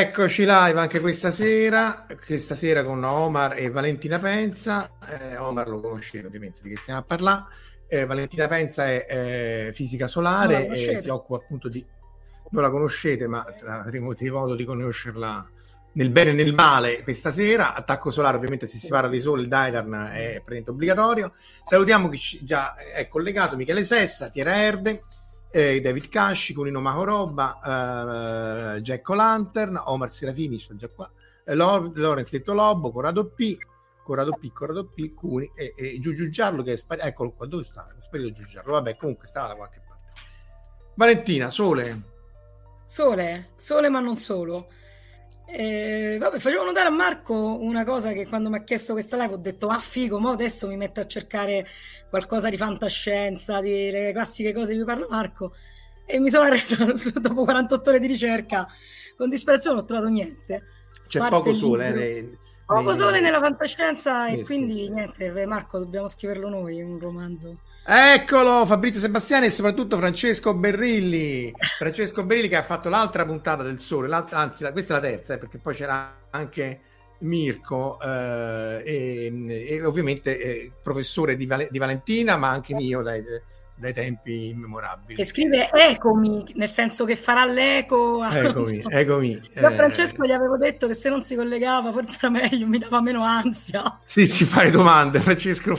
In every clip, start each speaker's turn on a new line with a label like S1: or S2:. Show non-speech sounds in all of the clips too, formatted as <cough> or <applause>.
S1: Eccoci live anche questa sera, questa sera con Omar e Valentina Penza. Eh, Omar lo conoscete ovviamente di che stiamo a parlare. Eh, Valentina Penza è, è fisica solare e si occupa appunto di... Non la conoscete, ma avremo modo di conoscerla nel bene e nel male questa sera. Attacco solare, ovviamente, se si parla di sole, il Daidarn è praticamente obbligatorio. Salutiamo chi già è collegato: Michele Sessa, Tiera Erde eh, David Casci, Cunino Mahoroba, eh, Jack Lantern, Omar Serafini, sta già qua, eh, Lorenz Detto Lobo, Corrado P, Corrado P, Corrado P, Cuni e, e Giugiu Giallo che è sparito, eccolo qua, dove sta? È sparito Giugiu Giallo, vabbè comunque stava da qualche parte. Valentina, Sole.
S2: Sole, Sole ma non solo. Eh, vabbè, facevo notare a Marco una cosa che quando mi ha chiesto questa live ho detto ah figo, mo adesso mi metto a cercare qualcosa di fantascienza, di le classiche cose di cui parla Marco e mi sono resa <laughs> dopo 48 ore di ricerca con disperazione non ho trovato niente.
S1: C'è poco sole, eh, nei,
S2: poco sole nella fantascienza sì, e quindi sì, niente, Marco dobbiamo scriverlo noi un romanzo.
S1: Eccolo Fabrizio Sebastiani e soprattutto Francesco Berrilli. Francesco Berrilli che ha fatto l'altra puntata del Sole, anzi la, questa è la terza, eh, perché poi c'era anche Mirko eh, e, e, ovviamente eh, professore di, Val- di, Valentina, ma anche mio dai, dai tempi immemorabili.
S2: Che scrive ecomi, nel senso che farà l'eco.
S1: Eccomi, eccomi.
S2: Io a Francesco gli avevo detto che se non si collegava forse era meglio, mi dava meno ansia.
S1: Sì, si fa le domande. Francesco,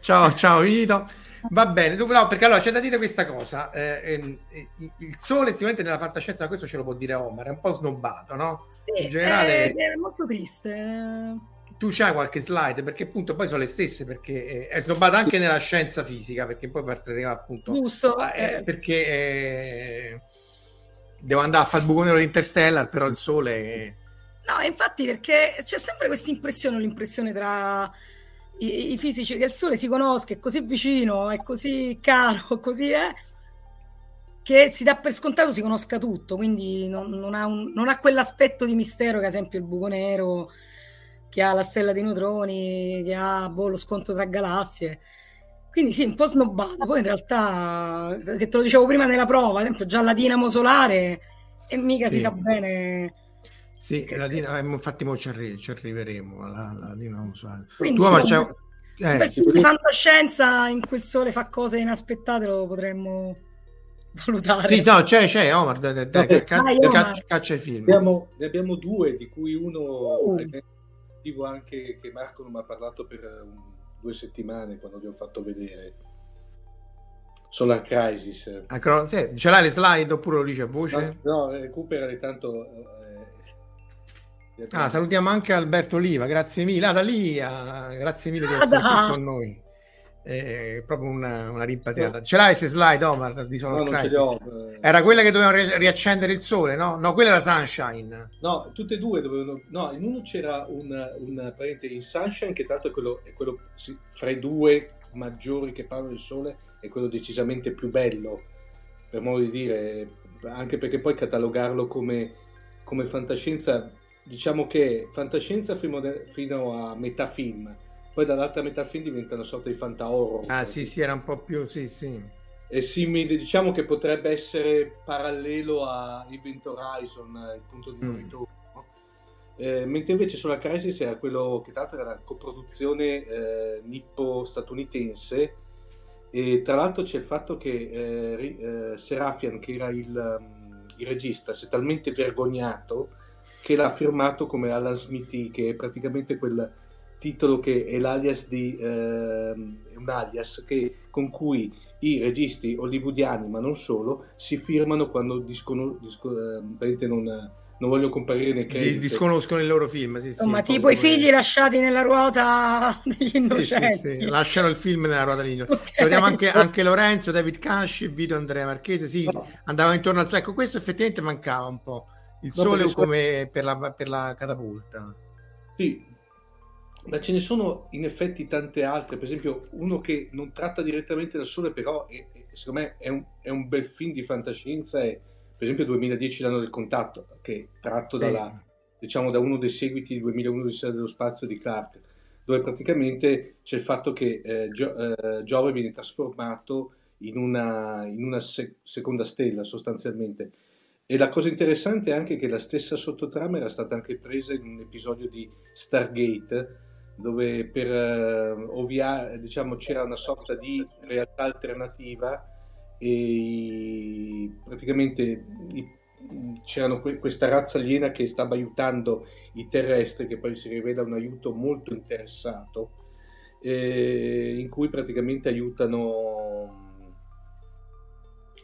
S1: ciao, ciao Vito. Va bene, no, perché allora c'è da dire questa cosa. Eh, eh, il sole sicuramente nella fantascienza, questo ce lo può dire Omar, è un po' snobbato, no?
S2: Sì, In generale... È, è molto triste.
S1: Tu c'hai qualche slide, perché appunto poi sono le stesse, perché è snobbato anche nella scienza fisica, perché poi partiremo appunto...
S2: Giusto.
S1: Eh, perché eh, devo andare a fare il buco nero di Interstellar, però il sole... È...
S2: No, infatti perché c'è sempre questa impressione, l'impressione tra i, i, fisici il Sole si conosca, è così vicino, è così caro, <laughs> così è, che si dà per scontato si conosca tutto, quindi non, non, ha, un, non ha, quell'aspetto di mistero che ad esempio il buco nero, che ha la stella dei neutroni, che ha boh, lo scontro tra galassie. Quindi sì, un po' snobbata. Poi in realtà, che te lo dicevo prima nella prova, ad esempio già la dinamo solare, e mica sì. si sa bene
S1: sì, la Dina, eh, infatti ci, arri- ci, arriveremo alla, alla Dinamo
S2: Quindi, tu, Marcia... eh, di fantascienza in cui il sole fa cose inaspettate lo potremmo valutare.
S1: Sì, no, c'è, c'è Omar, dai, dai, dai, ca- Vai, Omar. caccia i film.
S3: Abbiamo, ne abbiamo due, di cui uno uh. dico anche che Marco non mi ha parlato per un, due settimane quando gli ho fatto vedere. Solar Crisis.
S1: Ah, sì, ce l'hai le slide oppure lo dice a voce?
S3: No, no recuperale tanto
S1: Ah, salutiamo anche Alberto Oliva, grazie mille. Ada Lia, grazie mille di essere qui con noi. È proprio una, una rimpatriata. No. Ce l'hai se slide, Omar? Di
S3: no, non ce li ho.
S1: Era quella che dovevano ri- riaccendere il sole, no? No, quella era Sunshine.
S3: No, tutte e due dovevano... No, in uno c'era un, un parente in Sunshine, che tra l'altro è quello, è quello sì, fra i due maggiori che parlano del sole è quello decisamente più bello, per modo di dire, anche perché poi catalogarlo come, come fantascienza, diciamo che fantascienza fino, a metà film, poi dall'altra metà film diventa una sorta di fanta horror.
S1: Ah sì, sì, era un po' più, sì, sì.
S3: È simile, diciamo che potrebbe essere parallelo a Event Horizon, il punto di mm. ritorno. Eh, mentre invece sulla Crisis era quello che tra l'altro era una coproduzione eh, nippo-statunitense e tra l'altro c'è il fatto che eh, eh, Serafian, che era il, um, il, regista, si è talmente vergognato che l'ha firmato come Alan Smithy, che è praticamente quel titolo che è l'alias di eh, un alias che, con cui i registi hollywoodiani, ma non solo, si firmano quando discono, disco, eh, non non voglio comparire nei crediti.
S1: Disconoscono il loro film. Sì,
S2: sì, ma tipo i figli lasciati nella ruota <laughs> degli innocenti. Sì,
S1: sì, Lasciano il film nella ruota degli innocenti. Okay. Anche, anche, Lorenzo, David Casci, Vito Andrea Marchese. Sì, no. andava intorno al secco. Questo effettivamente mancava un po'. Il no, sole come per la, per la catapulta.
S3: Sì, ma ce ne sono in effetti tante altre. Per esempio, uno che non tratta direttamente dal sole, però è, è, secondo me è un, è un bel film di fantascienza. È per esempio 2010 l'anno del contatto, che è tratto sì. dalla, diciamo, da uno dei seguiti di 2001 di Sera dello Spazio di Clark, dove praticamente c'è il fatto che eh, Gio, eh, Giove viene trasformato in una, in una sec- seconda stella sostanzialmente. E la cosa interessante è anche che la stessa sottotrama era stata anche presa in un episodio di Stargate, dove per eh, ovviare, diciamo, c'era una sorta di realtà alternativa e praticamente c'era que- questa razza aliena che stava aiutando i terrestri, che poi si rivela un aiuto molto interessato, eh, in cui praticamente aiutano,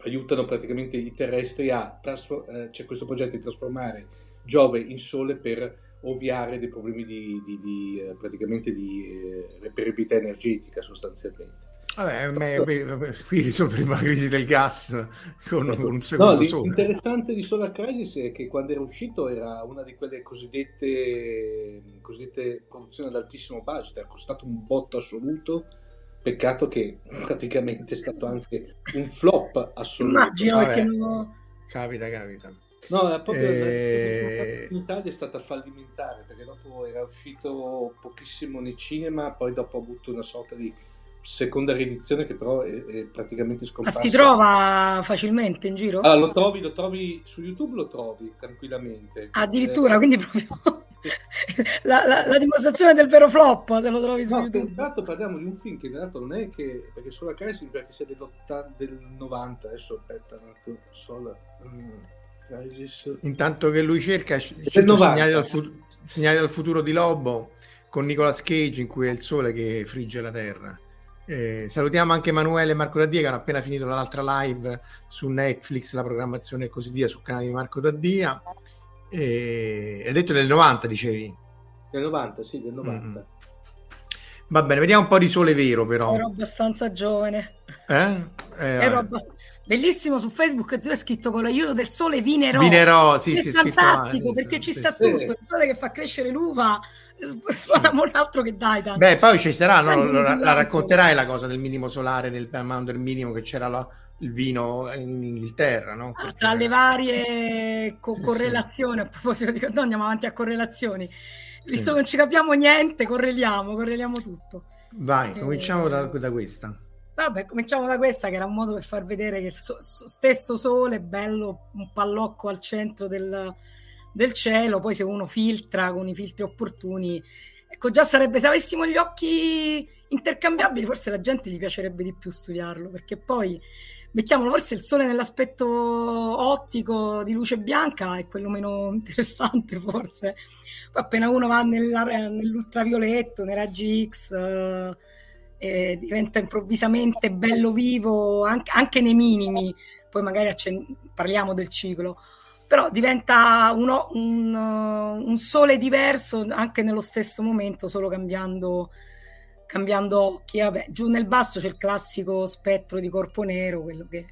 S3: aiutano praticamente i terrestri a trasfor- eh, c'è questo progetto di trasformare Giove in Sole per ovviare dei problemi di, di, di eh, praticamente di eh, reperibilità energetica sostanzialmente.
S1: Vabbè, qui risolveremo la crisi del gas con, un secondo no, sole.
S3: L'interessante di Solar Crisis è che quando era uscito era una di quelle cosiddette, cosiddette produzioni ad altissimo budget, è costato un botto assoluto, peccato che <laughs> praticamente è stato anche un flop assoluto.
S2: Immagino Vabbè. che non...
S1: Capita, capita.
S3: No, proprio e... in Italia è stata fallimentare perché dopo era uscito pochissimo nei cinema, poi dopo ha avuto una sorta di seconda riedizione che però è, è praticamente scomparsa.
S2: Ma si trova facilmente in giro?
S3: Ah, lo trovi, lo trovi su YouTube, lo trovi tranquillamente.
S2: Addirittura, eh, quindi proprio <laughs> la, la, la, dimostrazione del vero flop se lo trovi su no, YouTube.
S3: Intanto parliamo di un film che in realtà non è che perché sulla Crisis perché sia del 90, adesso aspetta, Solar, um,
S1: Crisis. Intanto che lui cerca segnali dal, fu- segnali dal futuro di Lobo con Nicolas Cage in cui è il sole che frigge la terra. Eh, salutiamo anche Emanuele e Marco Daddia che hanno appena finito l'altra live su Netflix, la programmazione e così via sul canale di Marco Daddia. Eh, hai detto del 90, dicevi?
S3: Del 90, sì, del 90. Mm.
S1: Va bene, vediamo un po' di sole vero però.
S2: Ero abbastanza giovane.
S1: Eh? eh
S2: Ero abbast- Bellissimo su Facebook tu hai scritto con l'aiuto del sole vinerò.
S1: Vinerò, sì,
S2: è
S1: sì,
S2: fantastico perché sì, ci sta sì. tutto, il sole che fa crescere l'uva suona molto altro che Titan.
S1: Beh, poi ci sarà, no? la, la, racconterai la cosa del minimo solare, del Mounder minimo che c'era la, il vino in Inghilterra, no?
S2: Perché... Tra le varie co- correlazioni, a proposito di no, andiamo avanti a correlazioni. Visto che non ci capiamo niente, correliamo, correliamo tutto.
S1: Vai, cominciamo da, da, questa.
S2: Vabbè, cominciamo da questa che era un modo per far vedere che il so- stesso sole, bello, un pallocco al centro del, del cielo, poi se uno filtra con i filtri opportuni, ecco già sarebbe, se avessimo gli occhi intercambiabili, forse la gente gli piacerebbe di più studiarlo, perché poi mettiamolo, forse il sole nell'aspetto ottico di luce bianca è quello meno <laughs> interessante forse, poi appena uno va nella, nell'ultravioletto, nei raggi X... Eh, diventa improvvisamente bello vivo anche, anche nei minimi, poi magari accen- parliamo del ciclo, però diventa uno, un, un, sole diverso anche nello stesso momento, solo cambiando, cambiando occhi. Vabbè, giù nel basso c'è il classico spettro di corpo nero, quello che...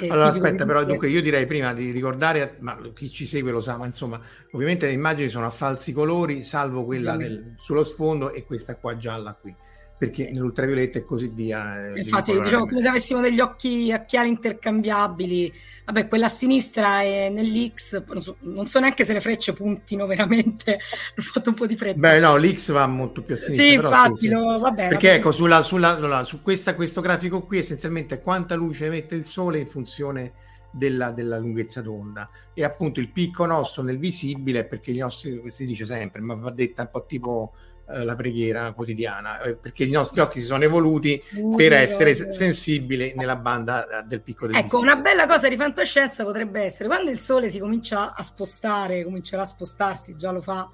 S1: Allora aspetta, però dunque io direi prima di ricordare, ma chi ci segue lo sa, ma insomma, ovviamente le immagini sono a falsi colori, salvo quella del, sullo sfondo e questa qua gialla qui perché nell'ultravioletto e così via.
S2: Eh, Infatti, diciamo come se avessimo degli occhi a chiari intercambiabili. Vabbè, quella a sinistra è nell'X, non so neanche se le frecce puntino veramente, <laughs> ho fatto un po' di freddo.
S1: Beh, no, l'X va molto più a sinistra.
S2: Sì, infatti, sì, lo, vabbè,
S1: Perché vabbè. ecco, sulla, sulla, sulla, su questa, questo grafico qui essenzialmente quanta luce emette il Sole in funzione della, della, lunghezza d'onda e appunto il picco nostro nel visibile perché gli nostri, si dice sempre, ma va detta un po' tipo eh, la preghiera quotidiana, eh, perché i nostri occhi si sono evoluti uh, per essere s- sensibili nella banda eh, del picco del
S2: Ecco, visibile. una bella cosa di fantascienza potrebbe essere quando il sole si comincia a spostare, comincerà a spostarsi, già lo fa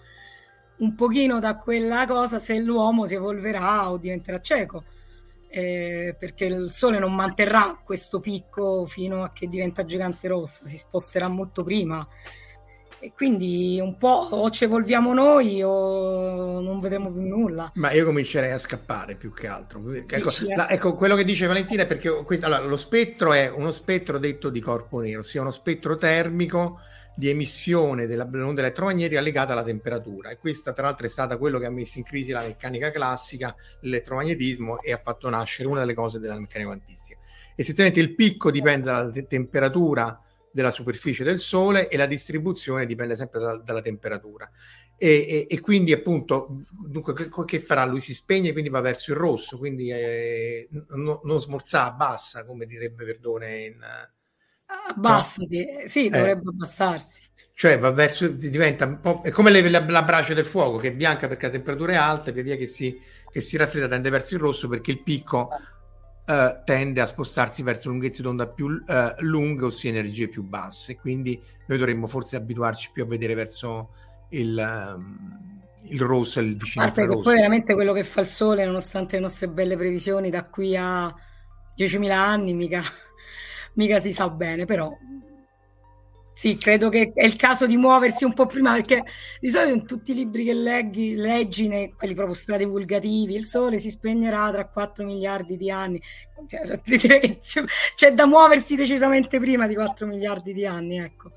S2: un pochino da quella cosa, se l'uomo si evolverà o diventerà cieco. Eh, perché il sole non manterrà questo picco fino a che diventa gigante rossa, si sposterà molto prima e quindi un po' o ci evolviamo noi o non vedremo più nulla.
S1: Ma io comincerei a scappare più che altro. Ecco, la, ecco quello che dice Valentina è perché allora, lo spettro è uno spettro detto di corpo nero, ossia uno spettro termico di emissione dell'onda elettromagnetica legata alla temperatura e questa tra l'altro è stata quello che ha messo in crisi la meccanica classica, l'elettromagnetismo e ha fatto nascere una delle cose della meccanica quantistica. Essenzialmente il picco dipende dalla te- temperatura della superficie del Sole e la distribuzione dipende sempre da, dalla temperatura. E, e, e, quindi appunto dunque che, che, farà? Lui si spegne quindi va verso il rosso, quindi eh, no, non smorzà, abbassa come direbbe Verdone in...
S2: Abbassati, no? sì, eh. dovrebbe eh, abbassarsi.
S1: Cioè va verso, diventa un po'... è come le, la, la, brace del fuoco che è bianca perché la temperatura è alta e via via che si, che si raffredda tende verso il rosso perché il picco uh, tende a spostarsi verso lunghezze d'onda più uh, lunghe, ossia energie più basse. Quindi noi dovremmo forse abituarci più a vedere verso il, um, il rosso e il vicino
S2: Parte che poi veramente quello che fa il sole, nonostante le nostre belle previsioni, da qui a 10.000 anni mica, <laughs> mica si sa bene, però sì, credo che è il caso di muoversi un po' prima perché di solito in tutti i libri che leggi, leggi nei, quelli proprio stradivulgativi, il sole si spegnerà tra 4 miliardi di anni. Cioè, c'è, c'è, da muoversi decisamente prima di 4 miliardi di anni, ecco.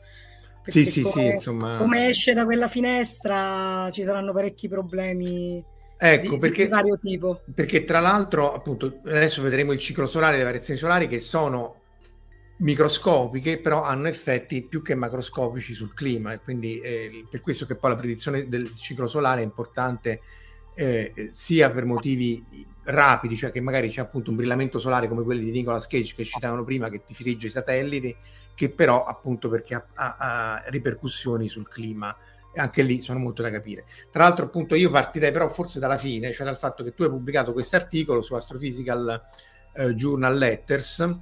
S1: Perché sì, sì, come, sì, insomma.
S2: Come esce da quella finestra ci saranno parecchi problemi.
S1: Ecco,
S2: di,
S1: perché,
S2: di vario tipo.
S1: perché tra l'altro, appunto, adesso vedremo il ciclo solare, le variazioni solari che sono microscopiche, però hanno effetti più che macroscopici sul clima e quindi eh, per questo che poi la predizione del ciclo solare è importante eh, sia per motivi rapidi, cioè che magari c'è appunto un brillamento solare come quelli di Nicolas Cage che citavano prima che ti frigge i satelliti, che però appunto perché ha, ha, ha ripercussioni sul clima anche lì sono molto da capire. Tra l'altro appunto io partirei però forse dalla fine, cioè dal fatto che tu hai pubblicato questo articolo su Astrophysical eh, Journal Letters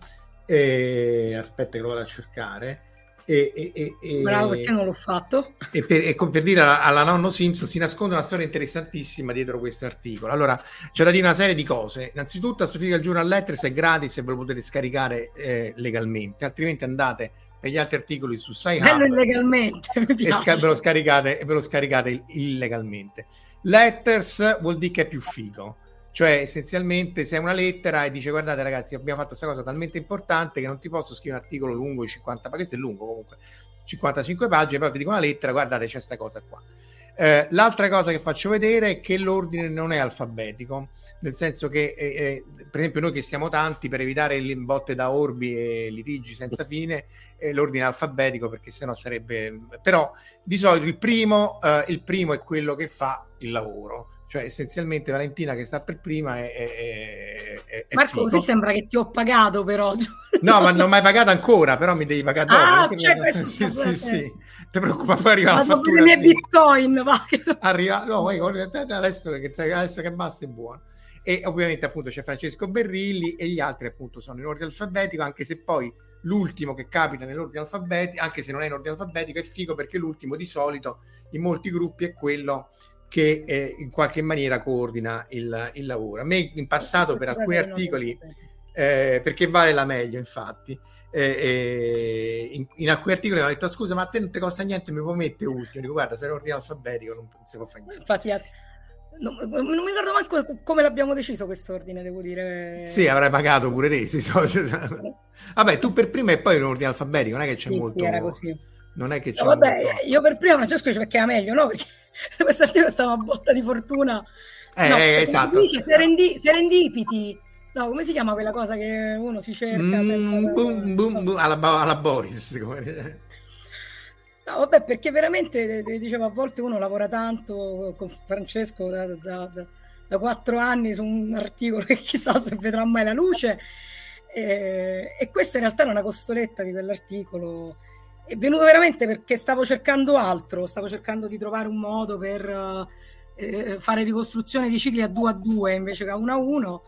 S1: e, aspetta che lo vado a cercare. E, e, e,
S2: Bravo, perché non l'ho fatto?
S1: E per, e per dire alla, alla, nonno Simpson si nasconde una storia interessantissima dietro questo articolo. Allora, c'è da dire una serie di cose. Innanzitutto, Astrophysical Journal Letters è gratis e ve lo potete scaricare eh, legalmente, altrimenti andate per gli altri articoli su SciHub
S2: illegalmente,
S1: e sca- ve lo scaricate, ve lo scaricate illegalmente. Letters vuol dire che è più figo cioè, essenzialmente, se è una lettera e dice guardate ragazzi, abbiamo fatto questa cosa talmente importante che non ti posso scrivere un articolo lungo di 50, ma questo è lungo comunque, 55 pagine, però ti dico una lettera, guardate, c'è questa cosa qua. Eh, l'altra cosa che faccio vedere è che l'ordine non è alfabetico, nel senso che, eh, eh, per esempio, noi che siamo tanti, per evitare le botte da orbi e litigi senza <laughs> fine, eh, l'ordine è alfabetico perché sennò sarebbe... Però di solito il primo, eh, il primo è quello che fa il lavoro cioè, essenzialmente Valentina che sta per prima è... è,
S2: è, è Marco, così sembra che ti ho pagato però.
S1: No, ma non mi hai pagato ancora, però mi devi pagare dopo.
S2: Ah, cioè, questo <laughs>
S1: sì, sì, sì. Ti preoccupa, poi arriva la fattura.
S2: le mie bitcoin, va.
S1: Arriva, no, adesso, adesso che basta è buono. E ovviamente appunto c'è Francesco Berrilli e gli altri appunto sono in ordine alfabetico, anche se poi l'ultimo che capita nell'ordine alfabetico, anche se non è in ordine alfabetico, è figo perché l'ultimo di solito in molti gruppi è quello che eh, in qualche maniera coordina il, il, lavoro. A me in passato per alcuni articoli, eh, perché vale la meglio infatti, eh, eh, in, in, alcuni articoli mi hanno detto scusa ma a te non ti costa niente, mi puoi mettere ultimo, dico guarda se è ordine alfabetico non, si può fare niente.
S2: Infatti non, non, mi ricordo manco come l'abbiamo deciso quest'ordine, devo dire.
S1: Sì, avrai pagato pure te. Sì, so. Vabbè, tu per prima e poi in ordine alfabetico, non è che c'è
S2: sì,
S1: molto...
S2: Sì, era così.
S1: Non è che c'è
S2: no, vabbè, molto... io per prima Francesco ci perché era meglio, no? Perché <laughs> questa articolo è stata una botta di fortuna
S1: Eh,
S2: no,
S1: eh, esatto.
S2: Dice serendi- serendipiti. No, come si chiama quella cosa che uno si cerca?
S1: Mm,
S2: senza...
S1: boom, boom, boom, alla, alla, Boris. Come...
S2: No, vabbè, perché veramente, dicevo, a volte uno lavora tanto con Francesco da, da, da, quattro anni su un articolo che chissà se vedrà mai la luce. E, e questa in realtà è una costoletta di quell'articolo. È venuto veramente perché stavo cercando altro, stavo cercando di trovare un modo per eh, fare ricostruzione di cicli a 2 a 2 invece che a 1 a 1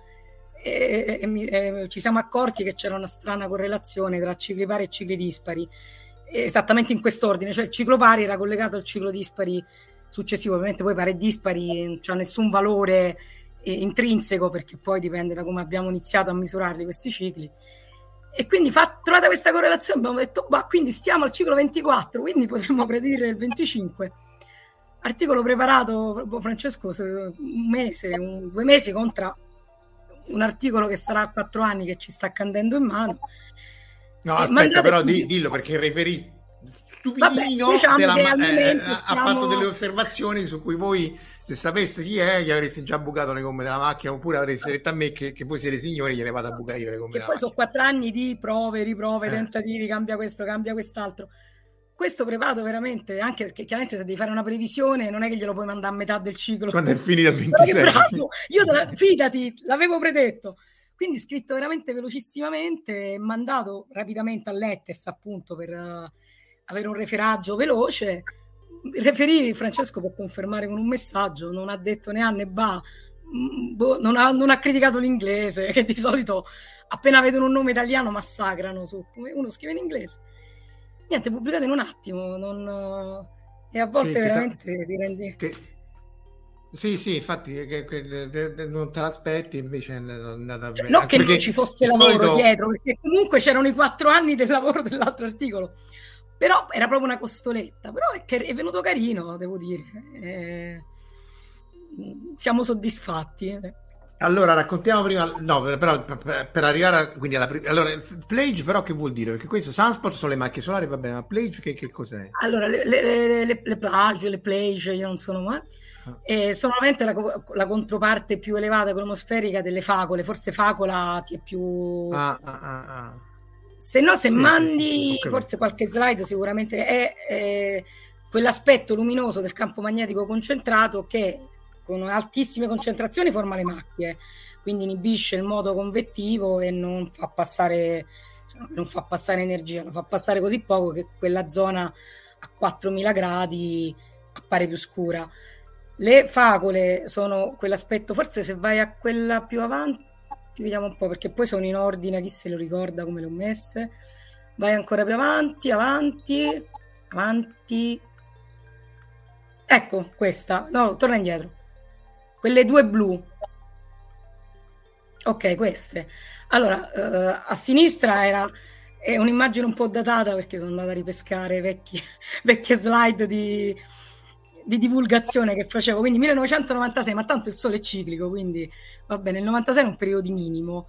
S2: e, e, e, ci siamo accorti che c'era una strana correlazione tra cicli pari e cicli dispari, esattamente in quest'ordine, cioè il ciclo pari era collegato al ciclo dispari successivo, ovviamente poi pari e dispari non c'ha nessun valore eh, intrinseco perché poi dipende da come abbiamo iniziato a misurarli questi cicli. E quindi fa, trovata questa correlazione abbiamo detto, bah, quindi stiamo al ciclo 24, quindi potremmo predire il 25. Articolo preparato, Francesco, un mese, un, due mesi contro un articolo che sarà a quattro anni che ci sta candendo in mano.
S1: No, aspetta, però di, dillo perché referi stupidino
S2: Vabbè, diciamo
S1: della,
S2: eh,
S1: stiamo... ha fatto delle osservazioni su cui voi se sapeste chi è gli avreste già bucato le gomme della macchina oppure avreste detto a me che, che voi siete signori gliene vado a bucare io le gomme
S2: e poi sono quattro anni di prove, riprove, eh. tentativi, cambia questo, cambia quest'altro questo preparato veramente, anche perché chiaramente se devi fare una previsione non è che glielo puoi mandare a metà del ciclo.
S1: Quando è finito il 26.
S2: Sì. Io, fidati, l'avevo predetto. Quindi scritto veramente velocissimamente, mandato rapidamente a Letters appunto per avere un referaggio veloce. Referì Francesco per confermare con un messaggio, non ha detto né a né ba, mm, boh, non, ha, non ha criticato l'inglese, <laughs> che di solito appena vedono un nome italiano massacrano su come uno scrive in inglese niente, pubblicato in un attimo, non... e a volte sì, veramente ta... ti rendi... Che...
S1: Sì, sì, infatti che, che, che, non te l'aspetti, invece è andata
S2: cioè, bene. Non che non ci fosse lavoro solito... dietro, perché comunque c'erano i quattro anni del lavoro dell'altro articolo, però era proprio una costoletta, però è, è venuto carino, devo dire. Eh, siamo soddisfatti.
S1: Allora, raccontiamo prima, no, però per, per arrivare a, quindi alla allora, Plage però che vuol dire? Perché questo Sunspot sono le macchie solari, va bene, ma Plage che, che cos'è?
S2: Allora, le, le, le, le plage, le Plage, io non sono mai, ah. eh, sono veramente la, la, controparte più elevata economosferica delle facole, forse facola ti è più...
S1: Ah, ah, ah, ah.
S2: Se no, se mandi okay. forse qualche slide, sicuramente è, è quell'aspetto luminoso del campo magnetico concentrato che con altissime concentrazioni forma le macchie, quindi inibisce il modo convettivo e non fa passare, cioè, non fa passare energia, lo fa passare così poco che quella zona a 4000 gradi appare più scura. Le facole sono quell'aspetto, forse se vai a quella più avanti, vediamo un po' perché poi sono in ordine, chi se lo ricorda come le ho messe. Vai ancora più avanti, avanti, avanti. Ecco questa, no, torna indietro quelle due blu. Ok, queste. Allora, eh, a sinistra era è un'immagine un po' datata perché sono andata a ripescare vecchie, <laughs> vecchie slide di, di, divulgazione che facevo, quindi 1996, ma tanto il sole è ciclico, quindi va bene, il 96 è un periodo minimo,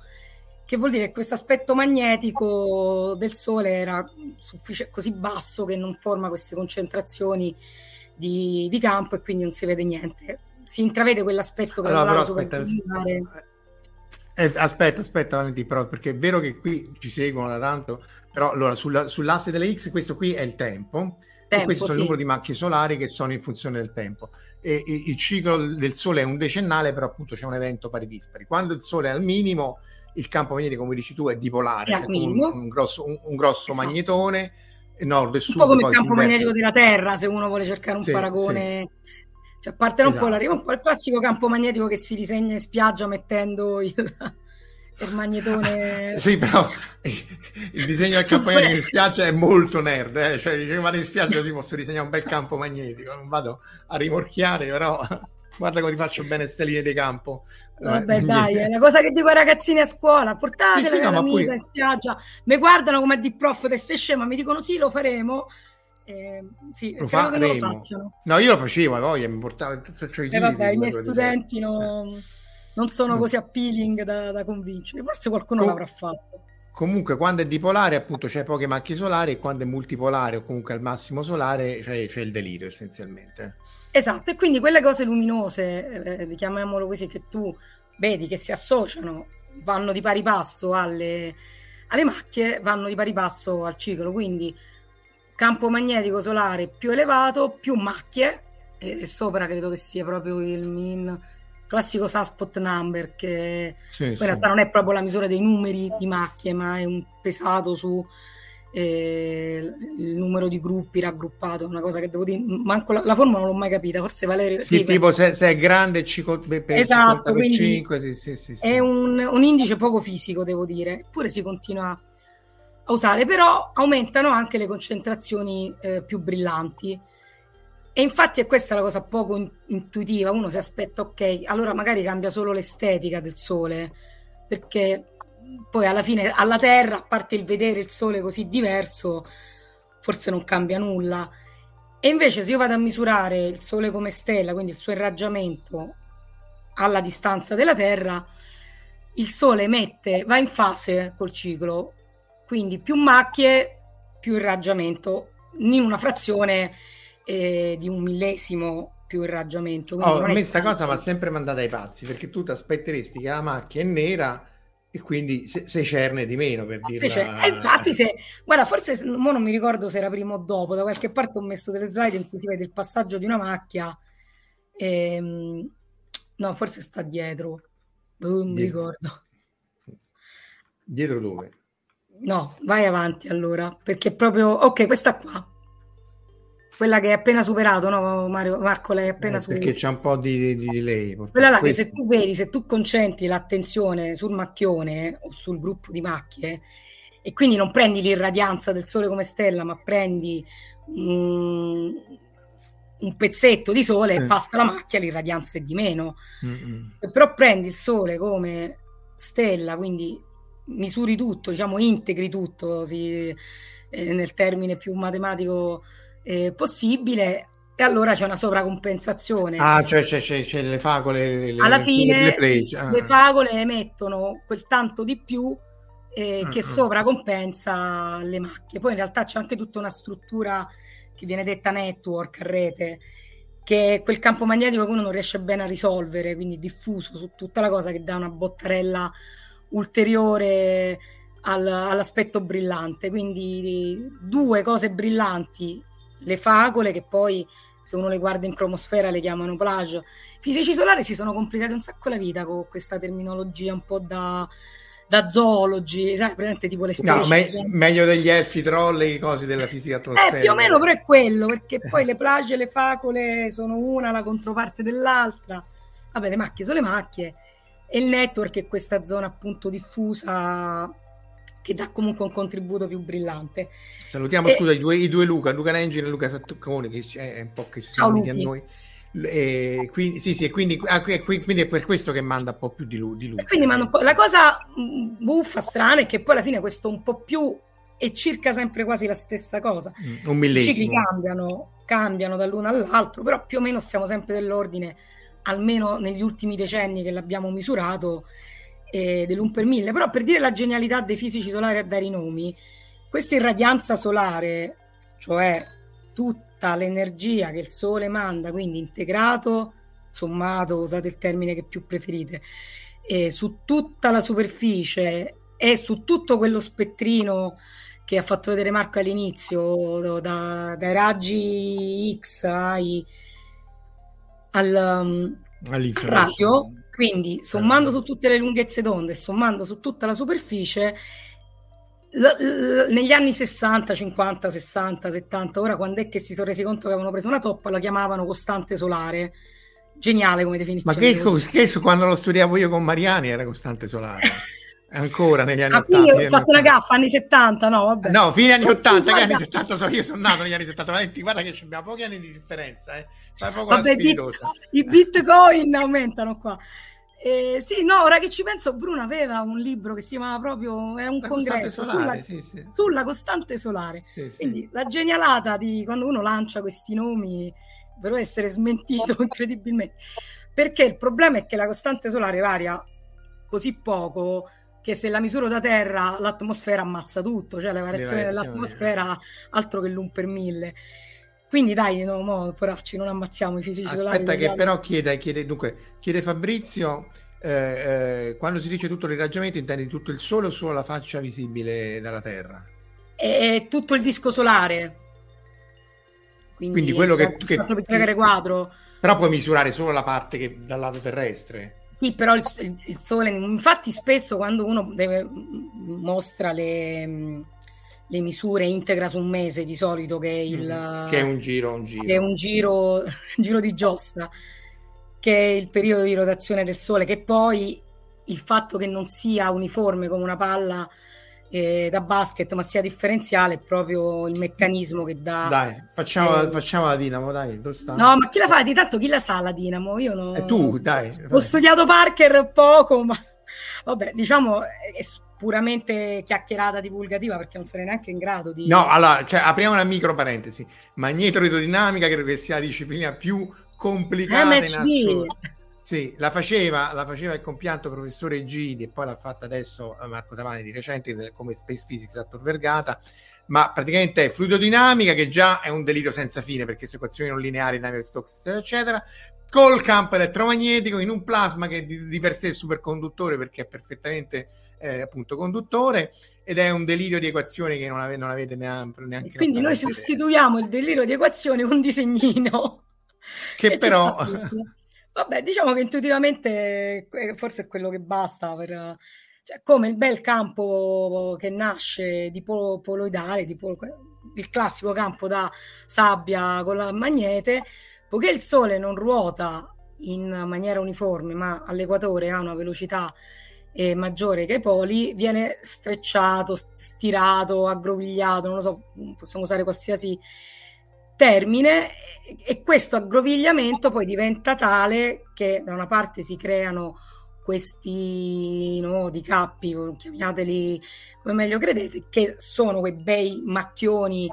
S2: che vuol dire che questo aspetto magnetico del sole era suffic- così basso che non forma queste concentrazioni di, di campo e quindi non si vede niente. Si intravede quell'aspetto che
S1: allora, però, aspetta, eh, aspetta, aspetta, Valentino, però, perché è vero che qui ci seguono da tanto, però allora sulla, sull'asse delle X questo qui è il tempo, tempo e questo sì. è il numero di macchie solari che sono in funzione del tempo. E, e, il ciclo del Sole è un decennale, però appunto c'è un evento pari dispari. Quando il Sole è al minimo, il campo magnetico, come dici tu, è dipolare, è un, un, grosso, un, un grosso esatto. magnetone nord e sud.
S2: Un po' come il campo magnetico della Terra, se uno vuole cercare un sì, paragone. Sì cioè, a parte esatto. un po' l'arrivo, un po' il classico campo magnetico che si disegna in spiaggia mettendo il, il magnetone. <laughs>
S1: sì, però il disegno del campo magnetico in spiaggia è molto nerd. Eh? Cioè, dice, vado in spiaggia così posso disegnare un bel campo magnetico. Non vado a rimorchiare, però <laughs> guarda come ti faccio bene ste linee di campo.
S2: Vabbè, eh, dai, è una cosa che dico ai ragazzini a scuola: portatela sì, sì, no, pure... in spiaggia, mi guardano come di prof, te stai scema, mi dicono sì, lo faremo. Eh, sì,
S1: lo faremo. No, io lo facevo, poi mi portavo
S2: cioè, eh, vabbè, i miei studenti no, eh. Non sono così appealing da, da convincere. Forse qualcuno Com- l'avrà fatto.
S1: Comunque, quando è dipolare, appunto, c'è poche macchie solari, e quando è multipolare o comunque al massimo solare, c'è, c'è il delirio essenzialmente.
S2: Esatto, e quindi quelle cose luminose, eh, chiamiamolo così, che tu vedi che si associano, vanno di pari passo alle, alle macchie, vanno di pari passo al ciclo, quindi campo magnetico solare più elevato, più macchie, e, e sopra credo che sia proprio il min classico Sunspot number, che sì, in realtà non è proprio la misura dei numeri di macchie, ma è un pesato su eh, il numero di gruppi raggruppato, una cosa che devo dire, manco la, la forma non l'ho mai capita, forse Valerio...
S1: Sì, sì tipo se, se, è grande c per
S2: esatto, per 5, sì, sì, è un, un, indice poco fisico, devo dire, eppure si continua a usare, però aumentano anche le concentrazioni eh, più brillanti. E infatti è questa la cosa poco in- intuitiva, uno si aspetta, ok, allora magari cambia solo l'estetica del Sole, perché poi alla fine alla Terra, a parte il vedere il Sole così diverso, forse non cambia nulla. E invece se io vado a misurare il Sole come stella, quindi il suo irraggiamento alla distanza della Terra, il Sole emette, va in fase col ciclo, quindi più macchie, più irraggiamento, in una frazione eh, di un millesimo più irraggiamento.
S1: Oh, a me questa cosa ha sempre mandata ai pazzi, perché tu ti aspetteresti che la macchia è nera e quindi se, se cerne di meno per dire
S2: eh, infatti se guarda forse non mi ricordo se era prima o dopo da qualche parte ho messo delle slide in cui si vede il passaggio di una macchia ehm, no forse sta dietro non mi ricordo
S1: dietro dove?
S2: no vai avanti allora perché proprio ok questa qua quella che è appena superato, no Mario, Marco, è appena
S1: eh, superato. Perché c'è un po' di, di delay.
S2: Quella là Questo... che se tu vedi, se tu concentri l'attenzione sul macchione o sul gruppo di macchie e quindi non prendi l'irradianza del sole come stella, ma prendi um, un pezzetto di sole e passa la macchia, l'irradianza è di meno. Mm-hmm. Se però prendi il sole come stella, quindi misuri tutto, diciamo integri tutto, si, eh, nel termine più matematico eh, possibile e allora c'è una sovracompensazione.
S1: Ah, cioè c'è, c'è, c'è le favole.
S2: Le, Alla fine le, le, ah. le, favole emettono quel tanto di più eh, che uh-huh. sovracompensa le macchie. Poi in realtà c'è anche tutta una struttura che viene detta network a rete, che è quel campo magnetico che uno non riesce bene a risolvere, quindi diffuso su tutta la cosa che dà una bottarella ulteriore al, all'aspetto brillante. Quindi due cose brillanti le fagole che poi se uno le guarda in cromosfera le chiamano plage. I fisici solari si sono complicati un sacco la vita con questa terminologia un po' da, da zoologi, sai, presente tipo le specie. No,
S1: me- meglio degli elfi, troll e cose della fisica atmosferica.
S2: Eh, più o meno però è quello, perché <laughs> poi le plage e le facole sono una la controparte dell'altra. Vabbè, le macchie sono le macchie e il network è questa zona appunto diffusa che dà comunque un contributo più brillante.
S1: Salutiamo, e... scusa, i due, i due, Luca, Luca Nengine e Luca Sattocone, che è un po' che si sono a noi. E quindi, sì, sì, quindi, ah, quindi, è per questo che manda un po' più di lui. Di lui.
S2: la cosa mm, buffa, strana, è che poi alla fine questo un po' più è circa sempre quasi la stessa cosa.
S1: Mm, un millesimo. I cicli
S2: cambiano, cambiano dall'uno all'altro, però più o meno stiamo sempre dell'ordine, almeno negli ultimi decenni che l'abbiamo misurato, eh, dell'un per mille, però per dire la genialità dei fisici solari a dare i nomi, questa irradianza solare, cioè tutta l'energia che il Sole manda, quindi integrato, sommato, usate il termine che più preferite, eh, su tutta la superficie e su tutto quello spettrino che ha fatto vedere Marco all'inizio, da, dai raggi X ai, al, um, radio, quindi sommando su tutte le lunghezze d'onda e sommando su tutta la superficie, l- l- negli anni 60, 50, 60, 70, ora quando è che si sono resi conto che avevano preso una toppa, la chiamavano costante solare. Geniale come definizione.
S1: Ma che, che quando lo studiavo io con Mariani era costante solare. <laughs> ancora negli anni ah,
S2: 80. Ho fatto una gaffa anni 70, no? Vabbè.
S1: No, fine anni 80, che anni 70 so io sono nato negli anni 70. Valenti, guarda che abbiamo pochi anni di differenza, eh. Vabbè,
S2: bit, I bitcoin aumentano qua. Eh, sì, no, ora che ci penso, Bruno aveva un libro che si chiamava proprio, era un la congresso solare, sulla, sì, sì. sulla, costante solare. Sì, Quindi la genialata di quando uno lancia questi nomi per essere smentito <laughs> incredibilmente. Perché il problema è che la costante solare varia così poco che se la misuro da terra l'atmosfera ammazza tutto, cioè le variazioni, dell'atmosfera altro che l'un per mille. Quindi dai, no, mo, poracci, non ammazziamo i fisici
S1: Aspetta
S2: solari.
S1: che
S2: vogliamo-
S1: però chiede, chiede, dunque, chiede Fabrizio, eh, eh, quando si dice tutto l'irraggiamento intendi tutto il sole o solo la faccia visibile dalla Terra?
S2: È tutto il disco solare. Quindi,
S1: Quindi quello che- che-
S2: 4 pi tre quadro.
S1: Però puoi misurare solo la parte che dal lato terrestre.
S2: Sì, però il, il- sole, infatti spesso quando uno deve, mostra le, le misure, integra su un mese di solito che è il...
S1: Mhm. Che è un giro, un giro.
S2: che è un giro, un <laughs> giro di giostra, che è il periodo di rotazione del Sole, che poi il fatto che non sia uniforme come una palla eh, da basket, ma sia differenziale, è proprio il meccanismo che dà...
S1: Dai, facciamo,
S2: Eh.
S1: facciamo la dinamo, dai?
S2: No, ma chi la fa? Di tanto chi la sa la Dinamo? Io non...
S1: E tu, dai.
S2: Ho studiato Parker poco, ma vabbè, diciamo è puramente chiacchierata divulgativa perché non sarei neanche in grado di...
S1: No, allora, cioè, apriamo una micro parentesi. Magnetoidrodinamica credo che sia la disciplina più complicata in
S2: MHD.
S1: assoluto. Sì, la faceva, la faceva il compianto professore Gidi e poi l'ha fatta adesso eh, Marco Tavani di recente come Space Physics a Tor Vergata, ma praticamente è fluidodinamica che già è un delirio senza fine perché su equazioni non lineari, Navier-Stokes, eccetera, eccetera, col campo elettromagnetico in un plasma che di, di per sé è superconduttore perché è perfettamente eh, appunto conduttore ed è un delirio di equazioni che non, ave- non avete neanche, neanche
S2: quindi noi sostituiamo il delirio di equazione con un disegnino.
S1: che <laughs> però.
S2: Vabbè, diciamo che intuitivamente eh, forse è quello che basta per... Cioè, come il bel campo che nasce di polo, poloidale, di polo- il classico campo da sabbia con la magnete, poiché il Sole non ruota in maniera uniforme, ma all'equatore ha una velocità eh, maggiore che i poli, viene strecciato, stirato, aggrovigliato, non lo so, possiamo usare qualsiasi termine e- questo aggrovigliamento poi diventa tale che da una parte si creano questi nodi, cappi, chiamateli come meglio credete, che sono quei bei macchioni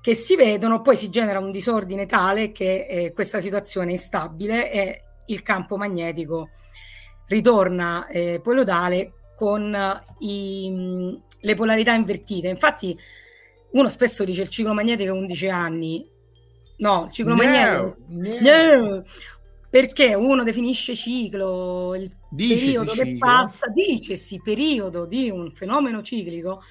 S2: che si vedono, poi si genera un disordine tale che eh, questa situazione è instabile e il campo magnetico ritorna eh, polodale con eh, i- le polarità invertite. Infatti uno spesso dice il ciclo magnetico è 11 anni. No, il ciclo magnetico
S1: no,
S2: No, perché uno definisce ciclo il
S1: Dicesi
S2: periodo che
S1: ciclo.
S2: passa, dicesi periodo di un fenomeno ciclico,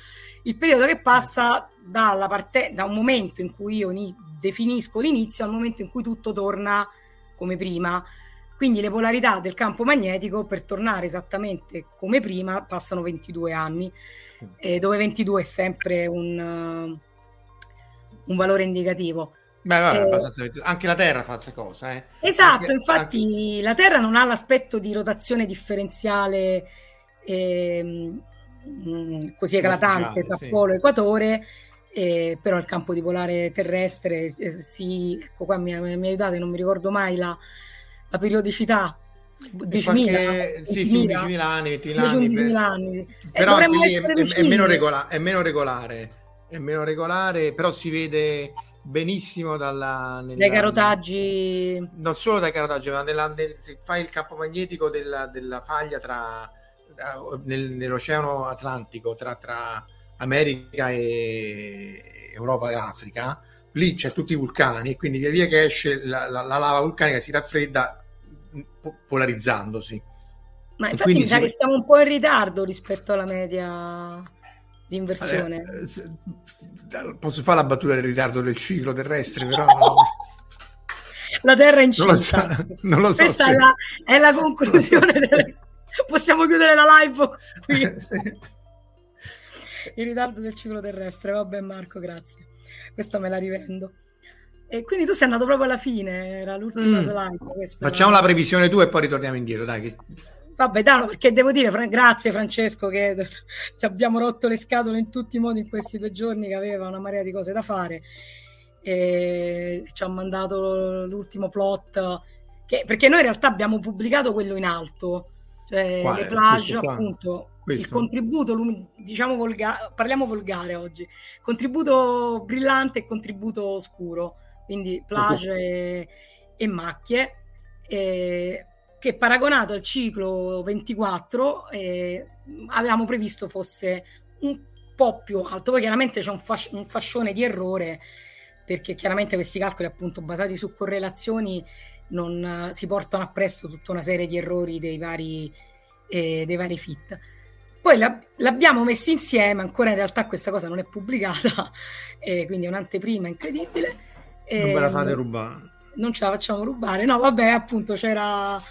S2: il periodo che passa dalla parte, da un momento in cui io ni- definisco l'inizio al momento in cui tutto torna come prima. Quindi le polarità del campo magnetico per tornare esattamente come prima passano 22 anni, eh, dove 22 è sempre un, uh, un valore indicativo.
S1: Beh, vabbè,
S2: Eh,
S1: anche la Terra fa questa cosa, eh.
S2: Esatto,
S1: Anche-
S2: infatti la Terra non ha l'aspetto di rotazione differenziale mm, così eclatante tra
S1: sì.
S2: polo e equatore, eh, però il campo dipolare terrestre eh, si, ecco qua mi, mi aiutate, non mi ricordo mai la, la periodicità.
S1: anche-
S2: 10.000,
S1: qualche- sì, sì,
S2: 11.000,
S1: 11.000 anni, 20.000
S2: invece
S1: anni.
S2: 11.000
S1: beh.
S2: anni. sì. Eh,
S1: Però è, è- meno regola- è meno regolare, è meno regolare, però si vede benissimo dalla, nella-
S2: dai carotaggi
S1: non solo dai carotaggi, ma nella- nel- se fai il campo magnetico della, della faglia tra, nel- nell'Oceano Atlantico tra, tra America e Europa e Africa, lì c'è tutti i vulcani e quindi via via che esce la, la- la lava vulcanica si raffredda po- polarizzandosi.
S2: Ma infatti mi sa
S1: si-
S2: che siamo un po' in ritardo rispetto alla media di inversione.
S1: Eh, se- Posso fare la battuta del ritardo del ciclo terrestre, però <laughs> non,
S2: La Terra è
S1: non lo so.
S2: incinta.
S1: Non lo so
S2: Questa
S1: se-
S2: è, la, è la conclusione. delle- Possiamo chiudere la live qui.
S1: Sì.
S2: Il ritardo del ciclo terrestre. Vabbè, Marco, grazie. Questa me la rivendo. E quindi tu sei andato proprio alla fine, era l'ultima
S1: Mm.
S2: slide.
S1: Facciamo
S2: era-
S1: la previsione tu e poi ritorniamo indietro, dai. Che...
S2: Vabbè, Dano, perché devo dire, Fra- grazie Francesco, che <laughs> ci abbiamo rotto le scatole in tutti i modi in questi due giorni, che aveva una marea di cose da fare. E ci ha mandato l'ultimo plot, che- perché noi in realtà abbiamo pubblicato quello in alto, cioè
S1: Quale?
S2: le plage,
S1: Questo
S2: appunto,
S1: Questo?
S2: il contributo, diciamo volga- parliamo volgare oggi, contributo brillante e contributo scuro, quindi plage e, e macchie. E, che paragonato al ciclo 24 eh, avevamo previsto fosse un po' più alto, poi chiaramente c'è un, fasc- un fascione di errore perché chiaramente questi calcoli appunto basati su correlazioni non uh, si portano appresso tutta una serie di errori dei vari, eh, dei vari fit. Poi la, l'abbiamo messa insieme, ancora in realtà questa cosa non è pubblicata, <laughs> eh, quindi è un'anteprima incredibile.
S1: non ve la fate rubare.
S2: Non ce la facciamo rubare, no vabbè appunto c'era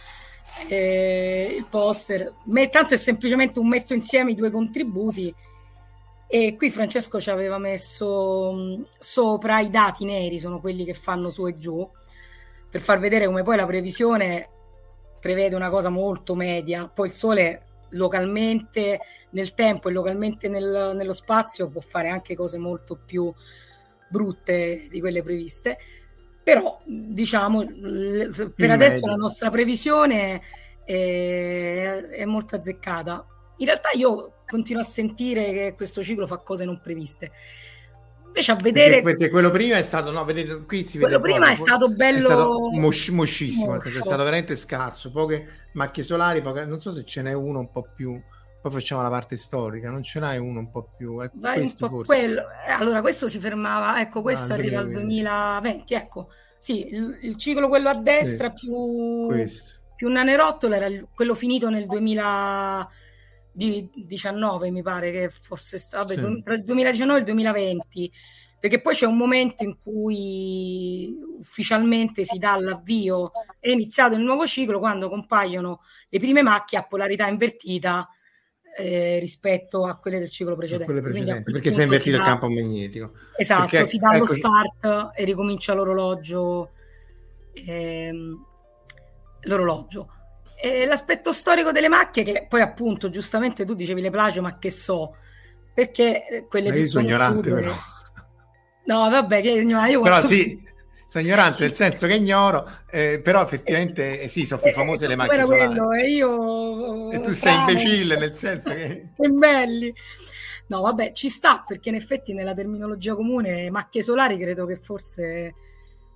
S2: eh, il poster, Me, tanto è semplicemente un metto insieme i due contributi e qui Francesco ci aveva messo mh, sopra i dati neri, sono quelli che fanno su e giù, per far vedere come poi la previsione prevede una cosa molto media, poi il sole localmente nel tempo e localmente nel, nello spazio può fare anche cose molto più brutte di quelle previste però diciamo per adesso la nostra previsione è, è, molto azzeccata. In realtà io continuo a sentire che questo ciclo fa cose non previste. Invece a vedere
S1: perché, perché quello prima è stato no vedete qui si
S2: quello
S1: vede
S2: prima poco, è stato bello è stato
S1: mos- moscissimo è stato veramente scarso poche macchie solari poche... non so se ce n'è uno un po' più poi facciamo la parte storica, non ce n'hai uno un po' più... Ecco,
S2: Vai un po' quello. Eh, allora, questo si fermava, ecco, questo ah, arriva al 2020, ecco, sì, il, il, ciclo quello a destra sì, più, più nanerottolo era il, quello finito nel 2019, mi pare che fosse stato, sì. tra il 2019 e il 2020, perché poi c'è un momento in cui ufficialmente si dà l'avvio, è iniziato il nuovo ciclo quando compaiono le prime macchie a polarità invertita eh, rispetto a quelle del ciclo precedente.
S1: precedenti, perché si è invertito il campo magnetico.
S2: Esatto, perché, si dà ecco, lo start e ricomincia l'orologio. Ehm, l'orologio. E l'aspetto storico delle macchie, che poi appunto giustamente tu dicevi le plagio, ma che so, perché quelle
S1: ma io sono ignorante però.
S2: No, vabbè, che
S1: io Però sì, <laughs> sono ignorante nel senso che ignoro, eh, però effettivamente eh, sì, sono più famose le macchine. Quello,
S2: e io...
S1: E tu sei imbecille <laughs> nel senso che...
S2: che belli! No, vabbè, ci sta, perché in effetti nella terminologia comune macchie solari credo che forse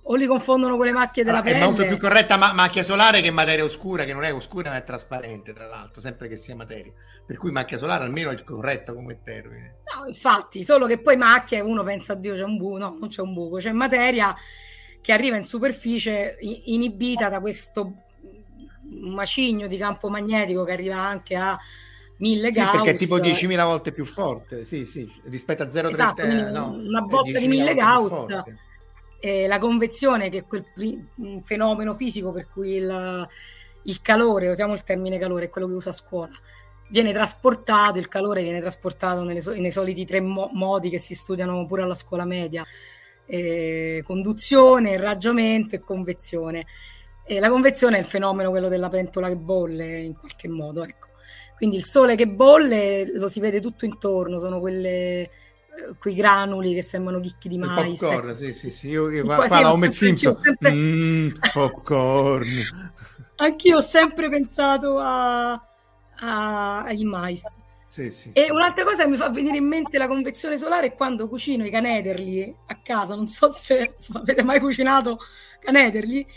S2: o li confondono con le macchie della allora,
S1: pelle. È molto più corretta ma- macchia solare che materia oscura, che non è oscura ma è trasparente, tra l'altro, sempre che sia materia. Per cui macchia solare almeno è corretta come termine.
S2: No, infatti, solo che poi macchia uno pensa, oddio c'è un buco, no, non c'è un buco, c'è materia che arriva in superficie inibita da questo macigno di campo magnetico che arriva anche a 1000 sì, Gauss.
S1: perché è tipo 10.000 volte più forte, sì, sì, rispetto a 0,3.
S2: Esatto, no, una botta di 1000 Gauss. Eh, la convezione, che è quel fenomeno fisico per cui il, il calore, usiamo il termine calore, è quello che usa a scuola, viene trasportato, il calore viene trasportato nelle, nei soliti tre mo- modi che si studiano pure alla scuola media eh, conduzione, irraggiamento e convezione. E la convezione è il fenomeno quello della pentola che bolle in qualche modo, ecco. Quindi il sole che bolle lo si vede tutto intorno, sono quelle eh, quei granuli che sembrano chicchi di mais.
S1: Popcorn, ecco. sì, sì, sì. Io, io qua, qua Homer Simpson. Sempre... Mm, <laughs> popcorn.
S2: Anch'io ho sempre pensato a, a, ai mais.
S1: Sì, sì,
S2: e un'altra cosa che mi fa venire in mente la convezione solare è quando cucino i canederli a casa, non so se <laughs> avete mai cucinato canederli,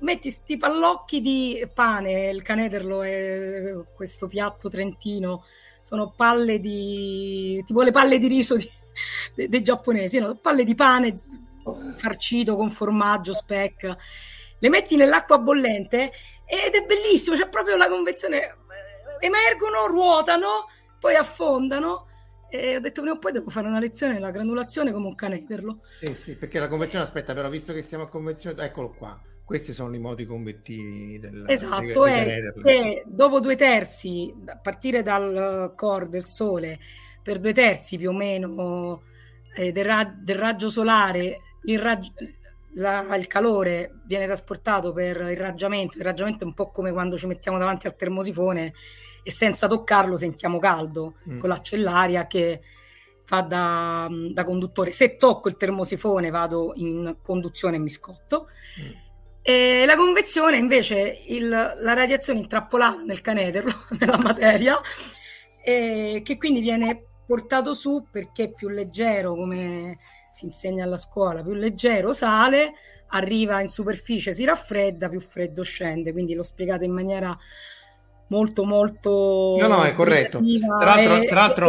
S2: metti sti pallocchi di pane, il canederlo è questo piatto trentino, sono palle di tipo le palle di riso di, dei, dei giapponesi, no? palle di pane farcito con formaggio, speck, le metti nell'acqua bollente ed è bellissimo, c'è proprio la convezione emergono, ruotano, poi affondano. E ho detto prima o poi devo fare una lezione della granulazione come un canederlo.
S1: Sì, sì, perché la convezione, aspetta, però visto che stiamo a convezione, eccolo qua. Questi sono i modi convettivi del
S2: Esatto, è che dopo due terzi, a partire dal core del Sole, per due terzi più o meno eh, del, ra- del, raggio solare, il, rag- la, il calore viene trasportato per il raggiamento. Il raggiamento è un po' come quando ci mettiamo davanti al termosifone e senza toccarlo sentiamo caldo mm. con l'accellaria che fa da, da, conduttore. Se tocco il termosifone vado in conduzione e mi scotto. Mm. E la convezione invece il, la radiazione intrappolata nel canederlo, <laughs> nella materia, e che quindi viene portato su perché è più leggero, come si insegna alla scuola, più leggero sale, arriva in superficie, si raffredda, più freddo scende. Quindi l'ho spiegato in maniera molto molto
S1: no no è corretto tra l'altro, tra l'altro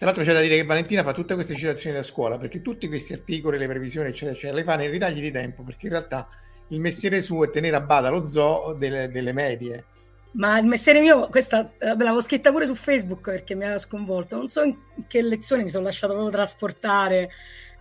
S1: Tra l'altro c'è da dire che Valentina fa tutte queste citazioni da scuola perché tutti questi articoli, le previsioni, eccetera, eccetera, le fa nei ritagli di tempo perché in realtà il mestiere suo è tenere a bada lo zoo delle, delle medie.
S2: Ma il mestiere mio, questa eh, l'avevo scritta pure su Facebook perché mi aveva sconvolto. Non so in che lezione mi sono lasciato proprio trasportare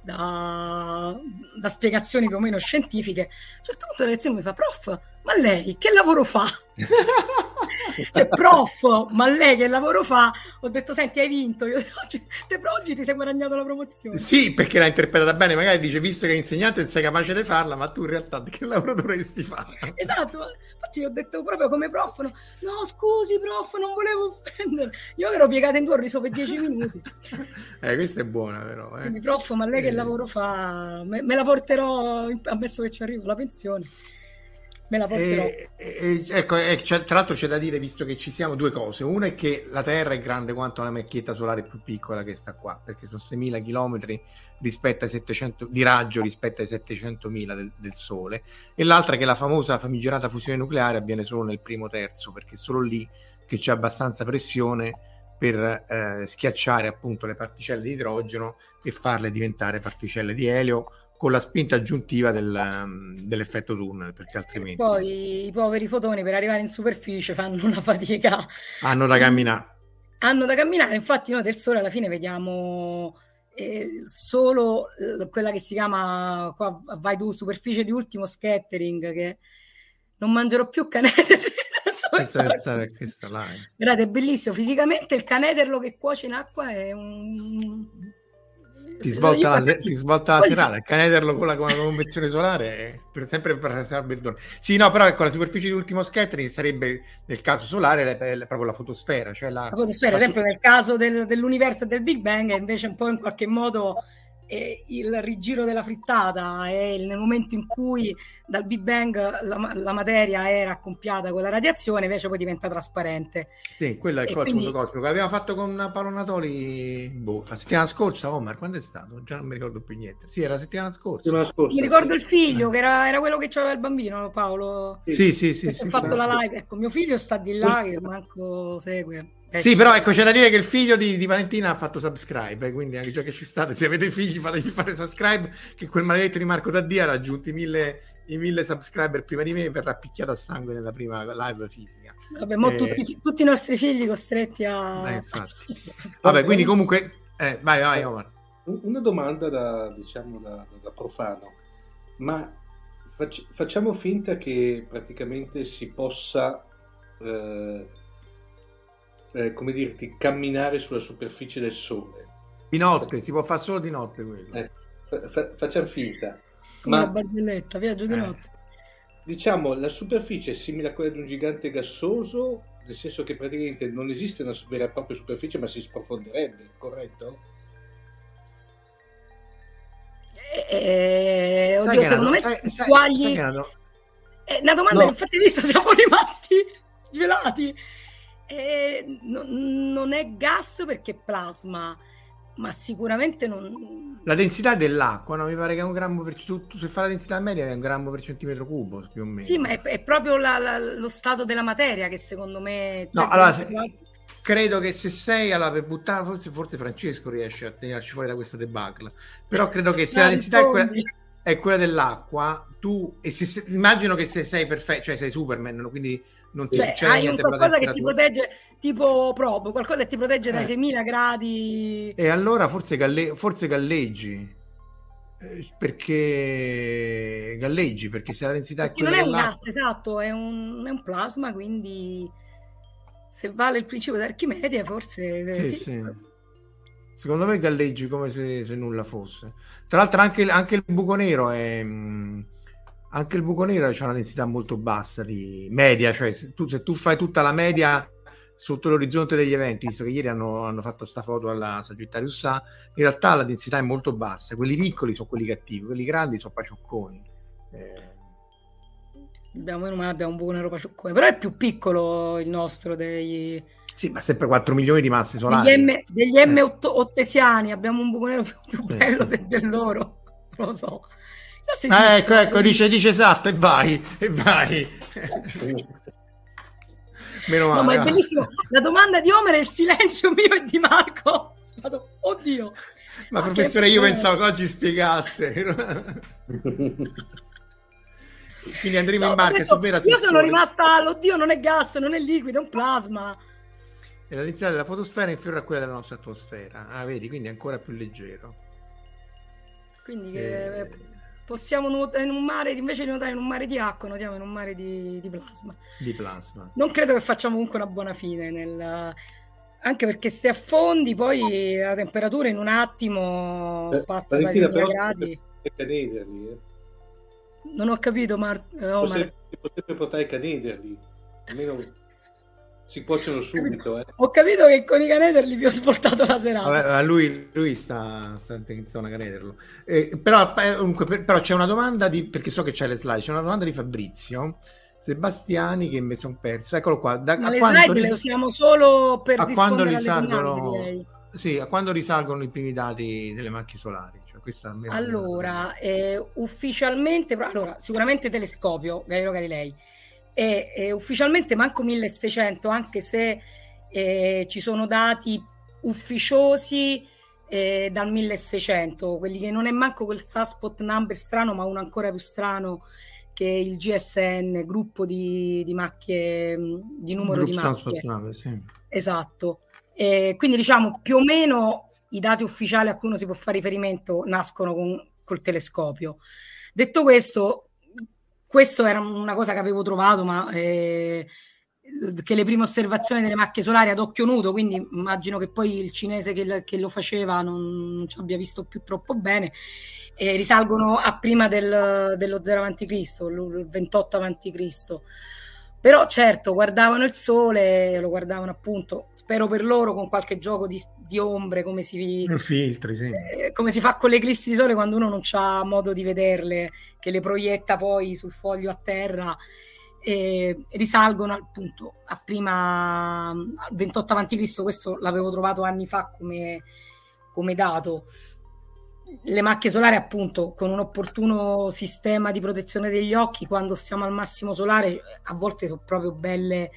S2: da, da spiegazioni più o meno scientifiche. A un certo punto la lezione mi fa, prof, ma lei che lavoro fa? <laughs> cioè, prof, ma lei che lavoro fa? Ho detto, senti, hai vinto. Io <laughs> oggi, te, oggi ti sei guadagnato la promozione.
S1: Sì, perché l'ha interpretata bene. Magari dice, visto che insegnante sei capace di farla, ma tu in realtà che lavoro dovresti fare?
S2: Esatto. Infatti ho detto proprio come prof, no, no scusi prof, non volevo offendere. Io ero piegata in due, ho riso per dieci minuti. <laughs>
S1: eh, questa è buona però. Eh.
S2: Quindi prof, ma lei che eh. lavoro fa? Me, me la porterò, ammesso che ci arrivo, la pensione me la porterò. E,
S1: e, ecco, e, tra l'altro c'è da dire, visto che ci siamo, due cose. Una è che la Terra è grande quanto una macchietta solare più piccola che sta qua, perché sono 6.000 km rispetto ai 700, di raggio rispetto ai 700.000 del, del Sole. E l'altra è che la famosa famigerata fusione nucleare avviene solo nel primo terzo, perché è solo lì che c'è abbastanza pressione per eh, schiacciare appunto le particelle di idrogeno e farle diventare particelle di elio con la spinta aggiuntiva del, um, dell'effetto tunnel, perché altrimenti...
S2: Poi i poveri fotoni per arrivare in superficie fanno una fatica.
S1: Hanno da camminare.
S2: Hanno da camminare, infatti noi del Sole alla fine vediamo eh, solo eh, quella che si chiama, qua vai tu, superficie di ultimo scattering, che non mangerò più <laughs>
S1: line.
S2: Guardate, è bellissimo. Fisicamente il canederlo che cuoce in acqua è un
S1: ti svolta, la, se- ti svolta la serata. Canederlo con la, con la convenzione solare per sempre per salvare il dono sì no però ecco la superficie di ultimo scattering sarebbe nel caso solare la, la, proprio la fotosfera cioè la,
S2: fotosfera ad esempio nel caso del, dell'universo del Big Bang è invece un po' in qualche modo e il rigiro della frittata è nel momento in cui dal Big Bang la, la, materia era accoppiata con la radiazione, invece poi diventa trasparente.
S1: Sì, quello è il quindi... fondo cosmico. L'abbiamo fatto con Paolo Natoli boh, la settimana scorsa, Omar, quando è stato? Già non mi ricordo più niente. Sì, era la settimana scorsa. Settimana
S2: scorsa mi ricordo il figlio, eh. che era, era, quello che aveva il bambino, Paolo.
S1: Sì, sì, sì. sì,
S2: ho fatto la live. Ecco, mio figlio sta di là, che manco segue.
S1: Eh, sì, però ecco, c'è da dire che il figlio di, di Valentina ha fatto subscribe, eh, quindi anche già che ci state, se avete figli fategli fare subscribe, che quel maledetto di Marco Daddia ha raggiunto i mille, i mille subscriber prima di me e verrà picchiato a sangue nella prima live fisica.
S2: Vabbè, mo eh, tutti, tutti, i nostri figli costretti a...
S1: Eh, <laughs> Vabbè, quindi comunque... Eh, vai, vai, Omar.
S3: Una domanda da, diciamo, da, da profano, ma facciamo finta che praticamente si possa... Eh, eh, come dirti, camminare sulla superficie del sole.
S1: Di notte, si può fare solo di notte quello.
S3: Eh, fa- facciamo finta.
S2: Come Ma, una barzelletta, viaggio di eh. notte.
S3: Diciamo, la superficie è simile a quella di un gigante gassoso, nel senso che praticamente non esiste una vera e propria superficie, ma si sprofonderebbe, corretto?
S2: Eh, oddio, secondo me sai, squagli... Sai, sai eh, una domanda no. infatti visto siamo rimasti <laughs> gelati eh, no, non è gas perché è plasma, ma sicuramente non...
S1: La densità dell'acqua, no? mi pare che è un grammo per tu, se fa la densità media è un grammo per centimetro cubo più o meno.
S2: Sì, ma è, è proprio la, la, lo stato della materia che secondo me...
S1: No, allora, se, credo che se sei alla per buttare, forse, forse Francesco riesce a tenerci fuori da questa debacle, però credo che se la <laughs> densità è quella, è quella, dell'acqua, tu, e se, se, immagino che se sei perfetto, cioè sei Superman, quindi non ti
S2: cioè, hai un qualcosa che ti protegge tipo proprio qualcosa che ti protegge dai 6000 eh. gradi
S1: e allora forse, galle- forse galleggi eh, perché galleggi perché se la densità
S2: perché è non è un gas esatto è un, è un, plasma quindi se vale il principio di Archimede forse
S1: sì, sì. Sì. secondo me galleggi come se, se, nulla fosse tra l'altro anche, anche il buco nero è mh, anche il buco nero ha una densità molto bassa di media, cioè se tu, se tu fai tutta la media sotto l'orizzonte degli eventi, visto che ieri hanno, hanno fatto questa foto alla Sagittarius A, in realtà la densità è molto bassa, quelli piccoli sono quelli cattivi, quelli grandi sono paciocconi. Eh...
S2: Abbiamo, abbiamo un buco nero pacioccone, però è più piccolo il nostro dei...
S1: Sì, ma sempre 4 milioni di masse solari.
S2: Degli M, degli M eh. ottesiani, abbiamo un buco nero più, più bello sì, sì. del loro, non lo so.
S1: Ah, ecco, ecco, dice, dice esatto e vai, e vai.
S2: Meno male. No, ma è bellissimo. La domanda di Homer è il silenzio <laughs> mio e di Marco. Stato oddio.
S1: Ma, Ma professore, io pensavo che oggi spiegasse. Quindi andremo no, in barca
S2: detto, Io sono rimasta all'oddio, non è gas, non è liquido, è un plasma.
S1: E la densità della fotosfera è inferiore a quella della nostra atmosfera. Ah, vedi, quindi è ancora più leggero.
S2: Quindi e... Eh, possiamo nuotare in un mare, invece di nuotare in un mare di acqua, nuotiamo in un mare di, di plasma.
S1: Di plasma.
S2: Non credo che facciamo comunque una buona fine nel... Anche perché se affondi poi la temperatura in un attimo eh, passa dai 6 gradi.
S3: Canederli, eh.
S2: Non ho capito, Mar-
S3: eh, Omar. Si potrebbe portare i canederli. Almeno si cuociono subito. Eh.
S2: Ho capito che con i canederli vi ho sportato la serata.
S1: Vabbè, lui, lui, sta, sta iniziando a canederlo. Eh, però, eh, comunque, per, però c'è una domanda di, perché so che c'è le slide, c'è una domanda di Fabrizio Sebastiani che mi sono perso. Eccolo qua.
S2: Da, Ma le slide le usiamo solo per
S1: a quando risalgono, sì, a quando risalgono i primi dati delle macchie solari. Cioè,
S2: allora, eh, ufficialmente, allora, sicuramente telescopio Galileo Galilei e, e ufficialmente manco 1600, anche se eh, ci sono dati ufficiosi eh, dal 1600, quelli che non è manco quel Saspot number strano, ma uno ancora più strano che il GSN, gruppo di, di macchie, di numero di macchie. Number, sì. Esatto. Eh, quindi diciamo più o meno i dati ufficiali a cui uno si può fare riferimento nascono con, col telescopio. Detto questo, questo era una cosa che avevo trovato, ma eh, che le prime osservazioni delle macchie solari ad occhio nudo, quindi immagino che poi il cinese che, che lo faceva non, non, ci abbia visto più troppo bene, eh, risalgono a prima del, dello 0 a.C., il 28 a.C. Però certo, guardavano il sole, lo guardavano appunto, spero per loro, con qualche gioco di, di ombre, come si,
S1: filtri, sì.
S2: eh, come si fa con le eclissi di sole quando uno non ha modo di vederle, che le proietta poi sul foglio a terra, e risalgono appunto a prima, al 28 a.C., questo l'avevo trovato anni fa come, come dato le macchie solari appunto con un opportuno sistema di protezione degli occhi quando stiamo al massimo solare a volte sono proprio belle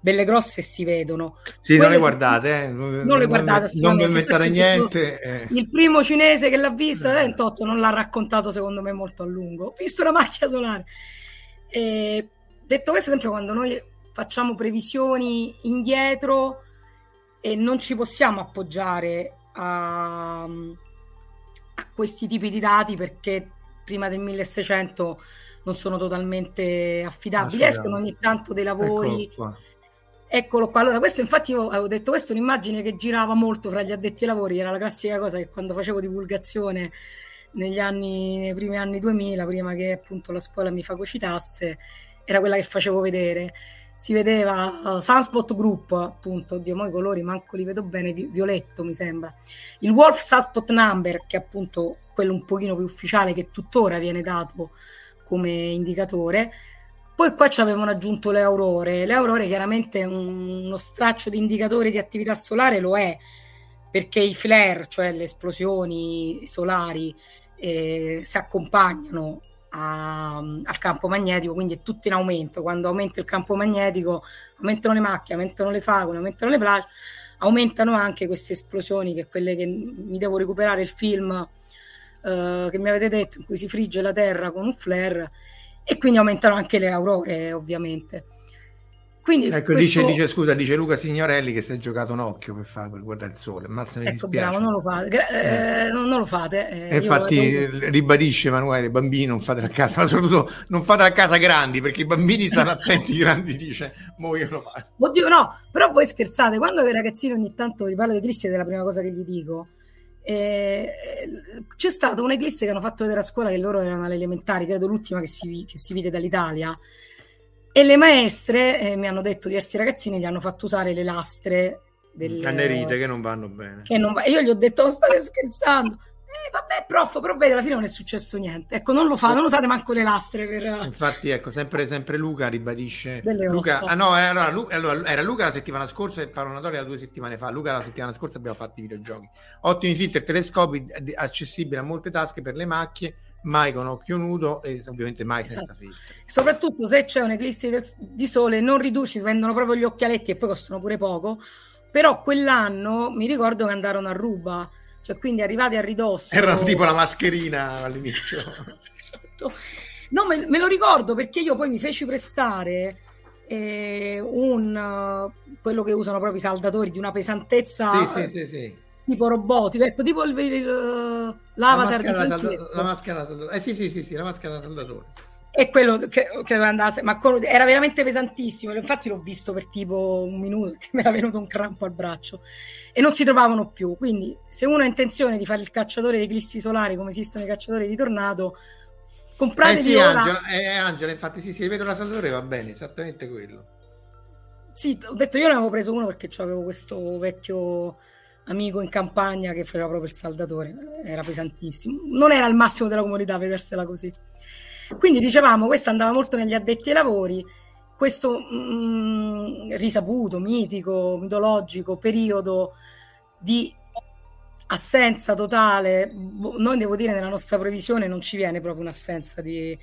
S2: belle grosse si vedono
S1: sì Quelle non le guardate eh.
S2: non le guardate
S1: non mi inventare niente
S2: eh. il primo cinese che l'ha vista eh. 28 non l'ha raccontato secondo me molto a lungo ho visto una macchia solare e, detto questo sempre quando noi facciamo previsioni indietro e non ci possiamo appoggiare a a questi tipi di dati perché prima del 1600 non sono totalmente affidabili. Escono ogni tanto dei lavori. Eccolo qua. Eccolo qua. Allora, questo infatti io avevo detto, questa è un'immagine che girava molto fra gli addetti ai lavori, era la classica cosa che quando facevo divulgazione negli anni, nei primi anni 2000, prima che appunto la scuola mi fagocitasse, era quella che facevo vedere si vedeva uh, Sunspot Group, appunto, oddio, mo i colori manco li vedo bene, vi- violetto mi sembra. Il Wolf Sunspot Number, che è appunto quello un pochino più ufficiale, che tuttora viene dato come indicatore. Poi qua ci avevano aggiunto le aurore. Le aurore chiaramente un, uno straccio di indicatore di attività solare lo è, perché i flare, cioè le esplosioni solari, eh, si accompagnano a, al campo magnetico, quindi è tutto in aumento. Quando aumenta il campo magnetico, aumentano le macchie, aumentano le fagole, aumentano le flash, aumentano anche queste esplosioni, che quelle che mi devo recuperare il film eh, che mi avete detto, in cui si frigge la Terra con un flare, e quindi aumentano anche le aurore, ovviamente.
S1: Quindi ecco, questo... dice, dice, scusa, dice Luca Signorelli che si è giocato un occhio per fare per guardare il sole. Ammazza, mi ecco, dispiace. Bravo,
S2: non lo fate. Gra- eh. Eh, non, non, lo fate.
S1: Eh, infatti devo... ribadisce Emanuele, bambini non fate a casa, ma soprattutto non fate a casa grandi, perché i bambini stanno <laughs> attenti, i grandi dice muoiono.
S2: Oddio no, però voi scherzate, quando i ragazzini ogni tanto vi parlo di eclissi è la prima cosa che gli dico. Eh, c'è stata un'eclisse che hanno fatto vedere a scuola che loro erano alle elementari, credo l'ultima che si, che si vide dall'Italia e le maestre eh, mi hanno detto diversi ragazzini gli hanno fatto usare le lastre
S1: del cannerite che non vanno bene.
S2: Non va- io gli ho detto: oh, state scherzando. Eh, vabbè, prof, però vedi, alla fine non è successo niente. Ecco, non lo fa, non usate manco le lastre per...
S1: Infatti, ecco, sempre, sempre Luca ribadisce... Luca, ah no, era, allora, era Luca la settimana scorsa e Paronatoria due settimane fa. Luca la settimana scorsa abbiamo fatto i videogiochi. Ottimi filtri e telescopi accessibili a molte tasche per le macchie mai con occhio nudo e ovviamente mai esatto. senza filtri.
S2: Soprattutto se c'è un'eclissi del, di sole, non riduci, vendono proprio gli occhialetti e poi costano pure poco. però quell'anno mi ricordo che andarono a ruba, cioè quindi arrivati a ridosso.
S1: Era tipo la mascherina all'inizio. <laughs>
S2: esatto. No, me, me, lo ricordo perché io poi mi feci prestare eh, un quello che usano proprio i saldatori di una pesantezza
S1: sì, sì, sì, sì.
S2: tipo robotico, ecco, tipo il, il, l'avatar
S1: la maschera,
S2: di
S1: la maschera eh sì, sì, sì, sì, la maschera da saldatore
S2: e quello che, che doveva andare, ma era veramente pesantissimo. Infatti, l'ho visto per tipo un minuto <laughs> che mi era venuto un crampo al braccio e non si trovavano più. Quindi, se uno ha intenzione di fare il cacciatore dei glissi solari come esistono i cacciatori di tornado, comprate
S1: eh sì, ora... Angela, eh, Angela, infatti, sì, si ripeto la saldatore va bene, esattamente quello.
S2: Sì, ho detto io ne avevo preso uno perché avevo questo vecchio amico in campagna che faceva proprio il saldatore, era pesantissimo. Non era il massimo della comodità vedersela così. Quindi dicevamo, questo andava molto negli addetti ai lavori, questo mh, mm, risaputo, mitico, mitologico periodo di assenza totale, boh, noi devo dire nella nostra previsione non ci viene proprio un'assenza di,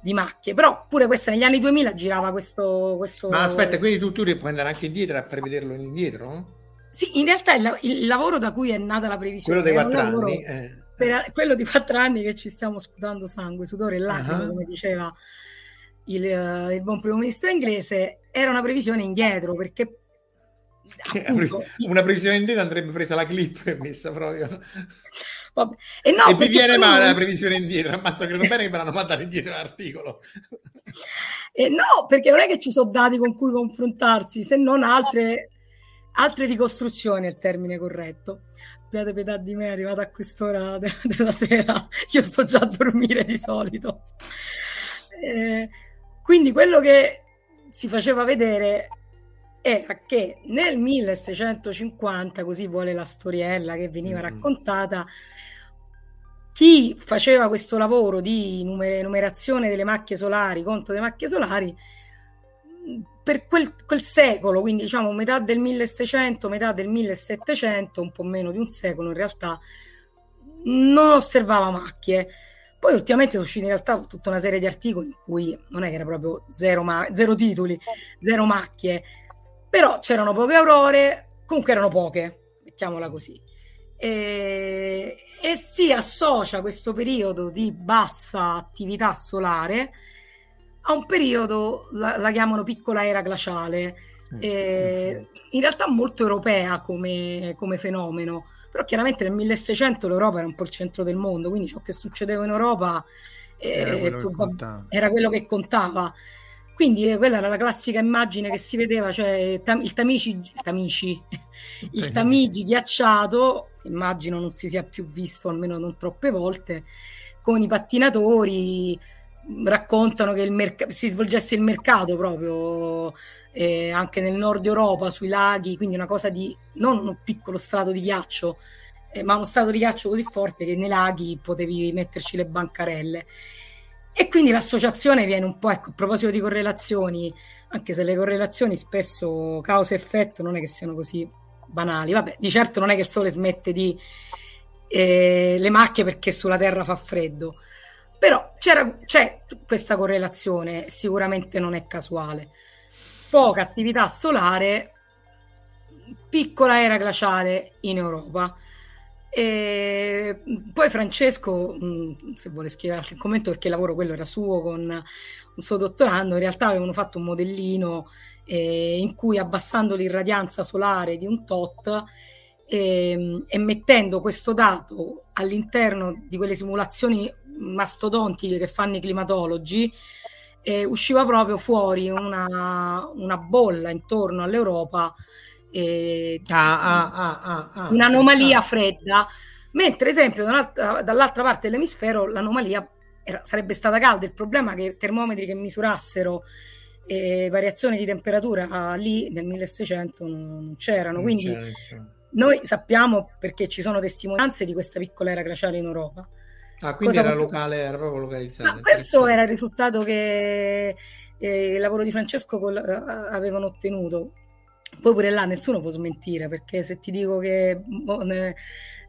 S2: di macchie, però pure questa negli anni 2000 girava questo... questo...
S1: Ma aspetta, quindi tu, tu puoi andare anche indietro a prevederlo indietro?
S2: Sì, in realtà il, il, lavoro da cui è nata la previsione...
S1: Quello dei quattro anni? Lavoro, eh
S2: per quello di quattro anni che ci stiamo sputando sangue, sudore e lacrime, uh-huh. come diceva il, uh, il, buon primo ministro inglese, era una previsione indietro perché
S1: appunto, una previsione indietro andrebbe presa la clip e messa proprio.
S2: Vabbè. E, no,
S1: e vi viene male la previsione indietro, ammazza credo bene che me l'hanno mandata indietro l'articolo.
S2: E no, perché non è che ci sono dati con cui confrontarsi, se non altre, altre ricostruzioni è il termine corretto abbiate pietà di me, è arrivata a quest'ora de- <laughs> della sera, io sto già a dormire di solito. Eh, quindi quello che si faceva vedere era che nel 1650, così vuole la storiella che veniva mm. raccontata, chi faceva questo lavoro di numer- numerazione delle macchie solari, conto delle macchie solari, per quel, quel, secolo, quindi diciamo metà del 1600, metà del 1700, un po' meno di un secolo in realtà, non osservava macchie. Poi ultimamente sono usciti in realtà tutta una serie di articoli in cui non è che era proprio zero, ma- zero titoli, zero macchie, però c'erano poche aurore, comunque erano poche, mettiamola così. E, e si associa questo periodo di bassa attività solare a un periodo, la, la chiamano piccola era glaciale, mm, eh, in realtà molto europea come, come, fenomeno, però chiaramente nel 1600 l'Europa era un po' il centro del mondo, quindi ciò che succedeva in Europa eh, era, quello prob- era, quello che contava. Quindi eh, quella era la classica immagine che si vedeva, cioè tam- il Tamigi, il, Tamici, <laughs> il Tamigi ghiacciato, immagino non si sia più visto almeno non troppe volte, con i pattinatori, raccontano che merc- si svolgesse il mercato proprio eh, anche nel nord Europa, sui laghi, quindi una cosa di non un piccolo strato di ghiaccio, eh, ma uno strato di ghiaccio così forte che nei laghi potevi metterci le bancarelle. E quindi l'associazione viene un po', ecco, a proposito di correlazioni, anche se le correlazioni spesso causa e effetto non è che siano così banali. Vabbè, di certo non è che il sole smette di eh, le macchie perché sulla Terra fa freddo però c'è questa correlazione, sicuramente non è casuale. Poca attività solare, piccola era glaciale in Europa. E poi Francesco, se vuole scrivere qualche commento perché il lavoro quello era suo con un suo dottorando, in realtà avevano fatto un modellino eh, in cui abbassando l'irradianza solare di un tot eh, e mettendo questo dato all'interno di quelle simulazioni mastodontiche che fanno i climatologi, eh, usciva proprio fuori una, una bolla intorno all'Europa, eh,
S1: ah, ah, ah, ah
S2: un'anomalia fredda, mentre esempio dall'altra, dall'altra parte dell'emisfero l'anomalia era, sarebbe stata calda. Il problema è che termometri che misurassero eh, variazioni di temperatura lì nel 1600 non c'erano. Non Quindi c'era, noi sappiamo perché ci sono testimonianze di questa piccola era glaciale in Europa.
S1: Ah, quindi era posso... locale, era proprio localizzato.
S2: No, questo era il risultato che eh, il lavoro di Francesco col, uh, avevano ottenuto. Poi pure là nessuno può smentire, perché se ti dico che boh, ne,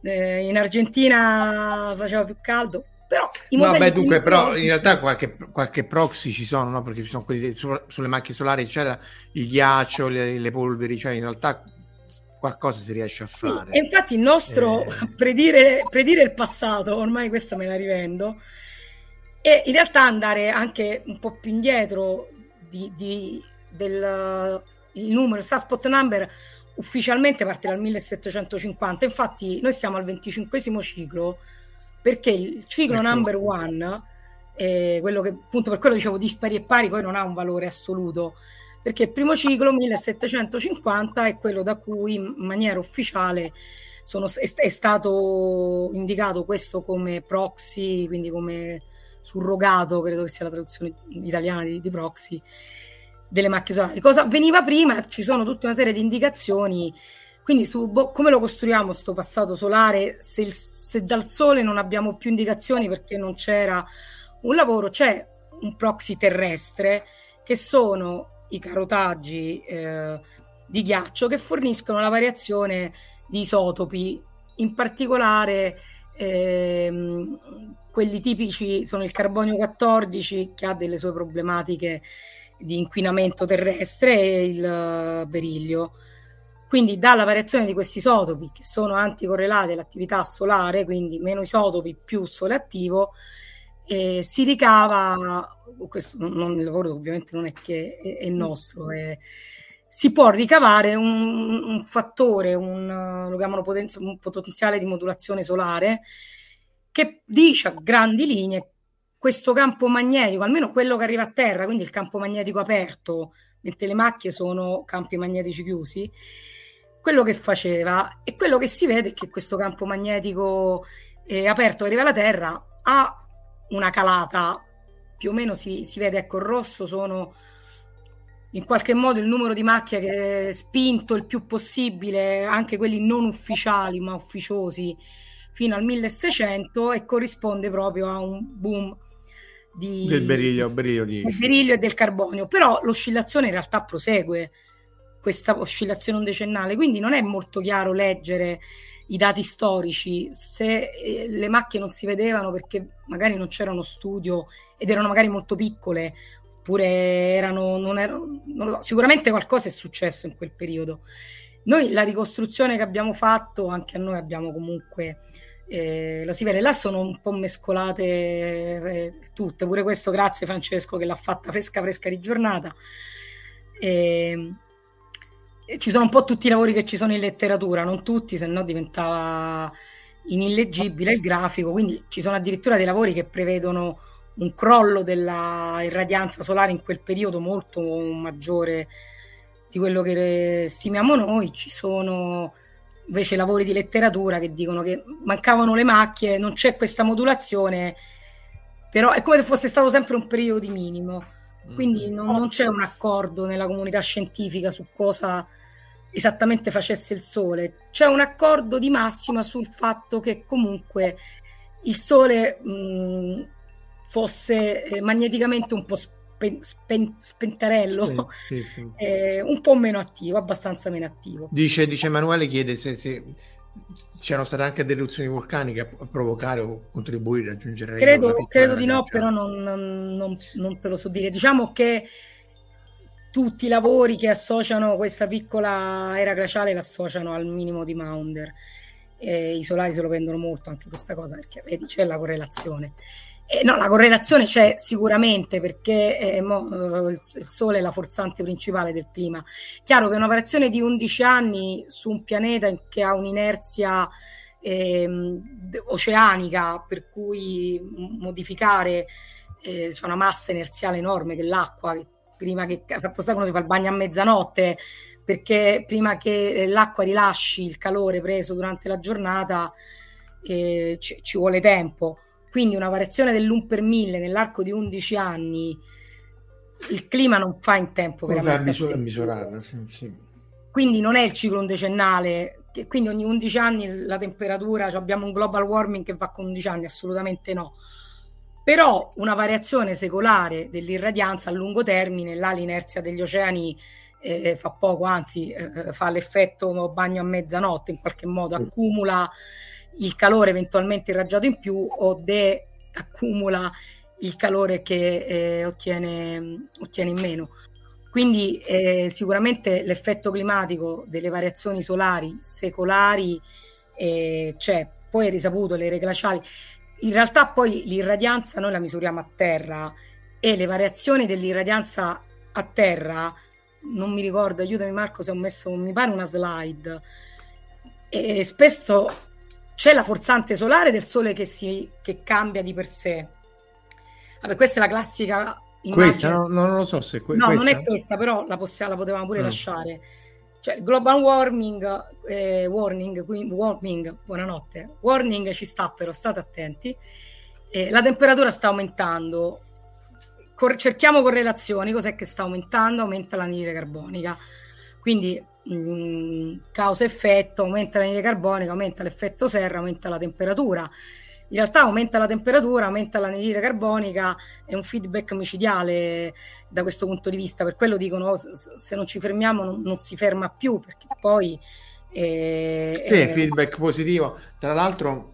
S2: ne, in Argentina faceva più caldo, però
S1: i no, beh, dunque, però in realtà qualche, qualche, proxy ci sono, no? Perché ci sono quelli su, sulle macchie solari, c'era il ghiaccio, le, le polveri, cioè in realtà qualcosa si riesce a fare.
S2: E infatti il nostro eh... <laughs> predire, predire il passato, ormai questa me la rivendo, e in realtà andare anche un po' più indietro di, di, del il numero, il Suspot Number ufficialmente parte dal 1750, infatti noi siamo al 25 ciclo perché il ciclo ecco. number one, eh, quello che appunto per quello dicevo dispari e pari, poi non ha un valore assoluto, perché il primo ciclo 1750 è quello da cui in maniera ufficiale sono, è, è, stato indicato questo come proxy, quindi come surrogato, credo che sia la traduzione italiana di, di proxy, delle macchie solari. Cosa avveniva prima? Ci sono tutta una serie di indicazioni quindi su boh, come lo costruiamo questo passato solare se, il, se, dal Sole non abbiamo più indicazioni perché non c'era un lavoro, c'è un proxy terrestre che sono i carotaggi eh, di ghiaccio che forniscono la variazione di isotopi, in particolare ehm, quelli tipici sono il carbonio 14 che ha delle sue problematiche di inquinamento terrestre e il berillio. Quindi dalla variazione di questi isotopi che sono anticorrelati all'attività solare, quindi meno isotopi più sole attivo, eh, si ricava, questo non, il lavoro ovviamente non è che è, è nostro, è, si può ricavare un, un fattore, un, lo chiamano potenza, un potenziale di modulazione solare, che dice a grandi linee questo campo magnetico, almeno quello che arriva a terra, quindi il campo magnetico aperto, mentre le macchie sono campi magnetici chiusi, quello che faceva e quello che si vede è che questo campo magnetico eh, aperto che arriva alla Terra ha una calata, più o meno si, si vede, ecco, il rosso sono in qualche modo il numero di macchie che è spinto il più possibile, anche quelli non ufficiali ma ufficiosi, fino al 1600 e corrisponde proprio a un boom di,
S1: del beriglio, beriglio, di...
S2: del beriglio e del carbonio, però l'oscillazione in realtà prosegue questa oscillazione decennale, quindi non è molto chiaro leggere i dati storici. Se eh, le macchie non si vedevano perché magari non c'era uno studio ed erano magari molto piccole oppure erano, non erano non so, sicuramente qualcosa è successo in quel periodo. Noi la ricostruzione che abbiamo fatto anche a noi abbiamo comunque eh, la si vede. Là sono un po' mescolate eh, tutte. Pure questo grazie Francesco che l'ha fatta fresca fresca di giornata eh, ci sono un po' tutti i lavori che ci sono in letteratura, non tutti, se no diventava inilleggibile il grafico, quindi ci sono addirittura dei lavori che prevedono un crollo della irradianza solare in quel periodo molto maggiore di quello che stimiamo noi, ci sono invece lavori di letteratura che dicono che mancavano le macchie, non c'è questa modulazione, però è come se fosse stato sempre un periodo minimo. Quindi mm. non, non, c'è un accordo nella comunità scientifica su cosa esattamente facesse il Sole. C'è un accordo di massima sul fatto che comunque il Sole mh, mm, fosse eh, magneticamente un po' spen- spen- spentarello, sì, <laughs> sì, sì. Eh, un po' meno attivo, abbastanza meno attivo.
S1: Dice, dice Emanuele, chiede se, se c'erano state anche delle eruzioni vulcaniche a provocare o contribuire a raggiungere
S2: credo, credo di no però non, non, non, te lo so dire. Diciamo che tutti i lavori che associano questa piccola era glaciale l'associano al minimo di Maunder. E i solari se lo prendono molto anche questa cosa perché vedi c'è la correlazione eh, no, la correlazione c'è sicuramente perché eh, mo, eh, il, Sole è la forzante principale del clima. Chiaro che una variazione di 11 anni su un pianeta che ha un'inerzia eh, oceanica per cui modificare eh, c'è una massa inerziale enorme che l'acqua, che prima che fatto sta quando si fa il bagno a mezzanotte, perché prima che l'acqua rilasci il calore preso durante la giornata eh, ci, ci vuole tempo quindi una variazione dell'1 per 1000 nell'arco di 11 anni, il clima non fa in tempo veramente
S1: misura, misurarla. Sì, sì.
S2: Quindi non è il ciclo decennale, che quindi ogni 11 anni la temperatura, cioè abbiamo un global warming che va con 11 anni, assolutamente no. Però una variazione secolare dell'irradianza a lungo termine, là l'inerzia degli oceani eh, fa poco, anzi eh, fa l'effetto bagno a mezzanotte, in qualche modo accumula il calore eventualmente irraggiato in più o de accumula il calore che eh, ottiene, ottiene in meno. Quindi eh, sicuramente l'effetto climatico delle variazioni solari secolari eh, c'è, poi è risaputo le ere glaciali. In realtà poi l'irradianza noi la misuriamo a terra e le variazioni dell'irradianza a terra, non mi ricordo, aiutami Marco se ho messo, mi pare una slide, e spesso c'è la forzante solare del Sole che, si, che cambia di per sé. Vabbè, questa è la classica
S1: immagine. Questa no, non lo so se que-
S2: no,
S1: questa.
S2: non è questa, però la, possiamo, la potevamo pure no. lasciare. Cioè, global warming, eh, warning, quindi, warming, buonanotte. Warning ci sta, però state attenti. Eh, la temperatura sta aumentando. Cor- cerchiamo correlazioni. Cos'è che sta aumentando? Aumenta l'anidride carbonica. Quindi causa-effetto, aumenta l'anidride carbonica, aumenta l'effetto serra, aumenta la temperatura. In realtà aumenta la temperatura, aumenta l'anidride carbonica, è un feedback micidiale da questo punto di vista, per quello dicono oh, se non ci fermiamo non, non si ferma più, perché poi...
S1: Eh, sì, eh, feedback positivo. Tra l'altro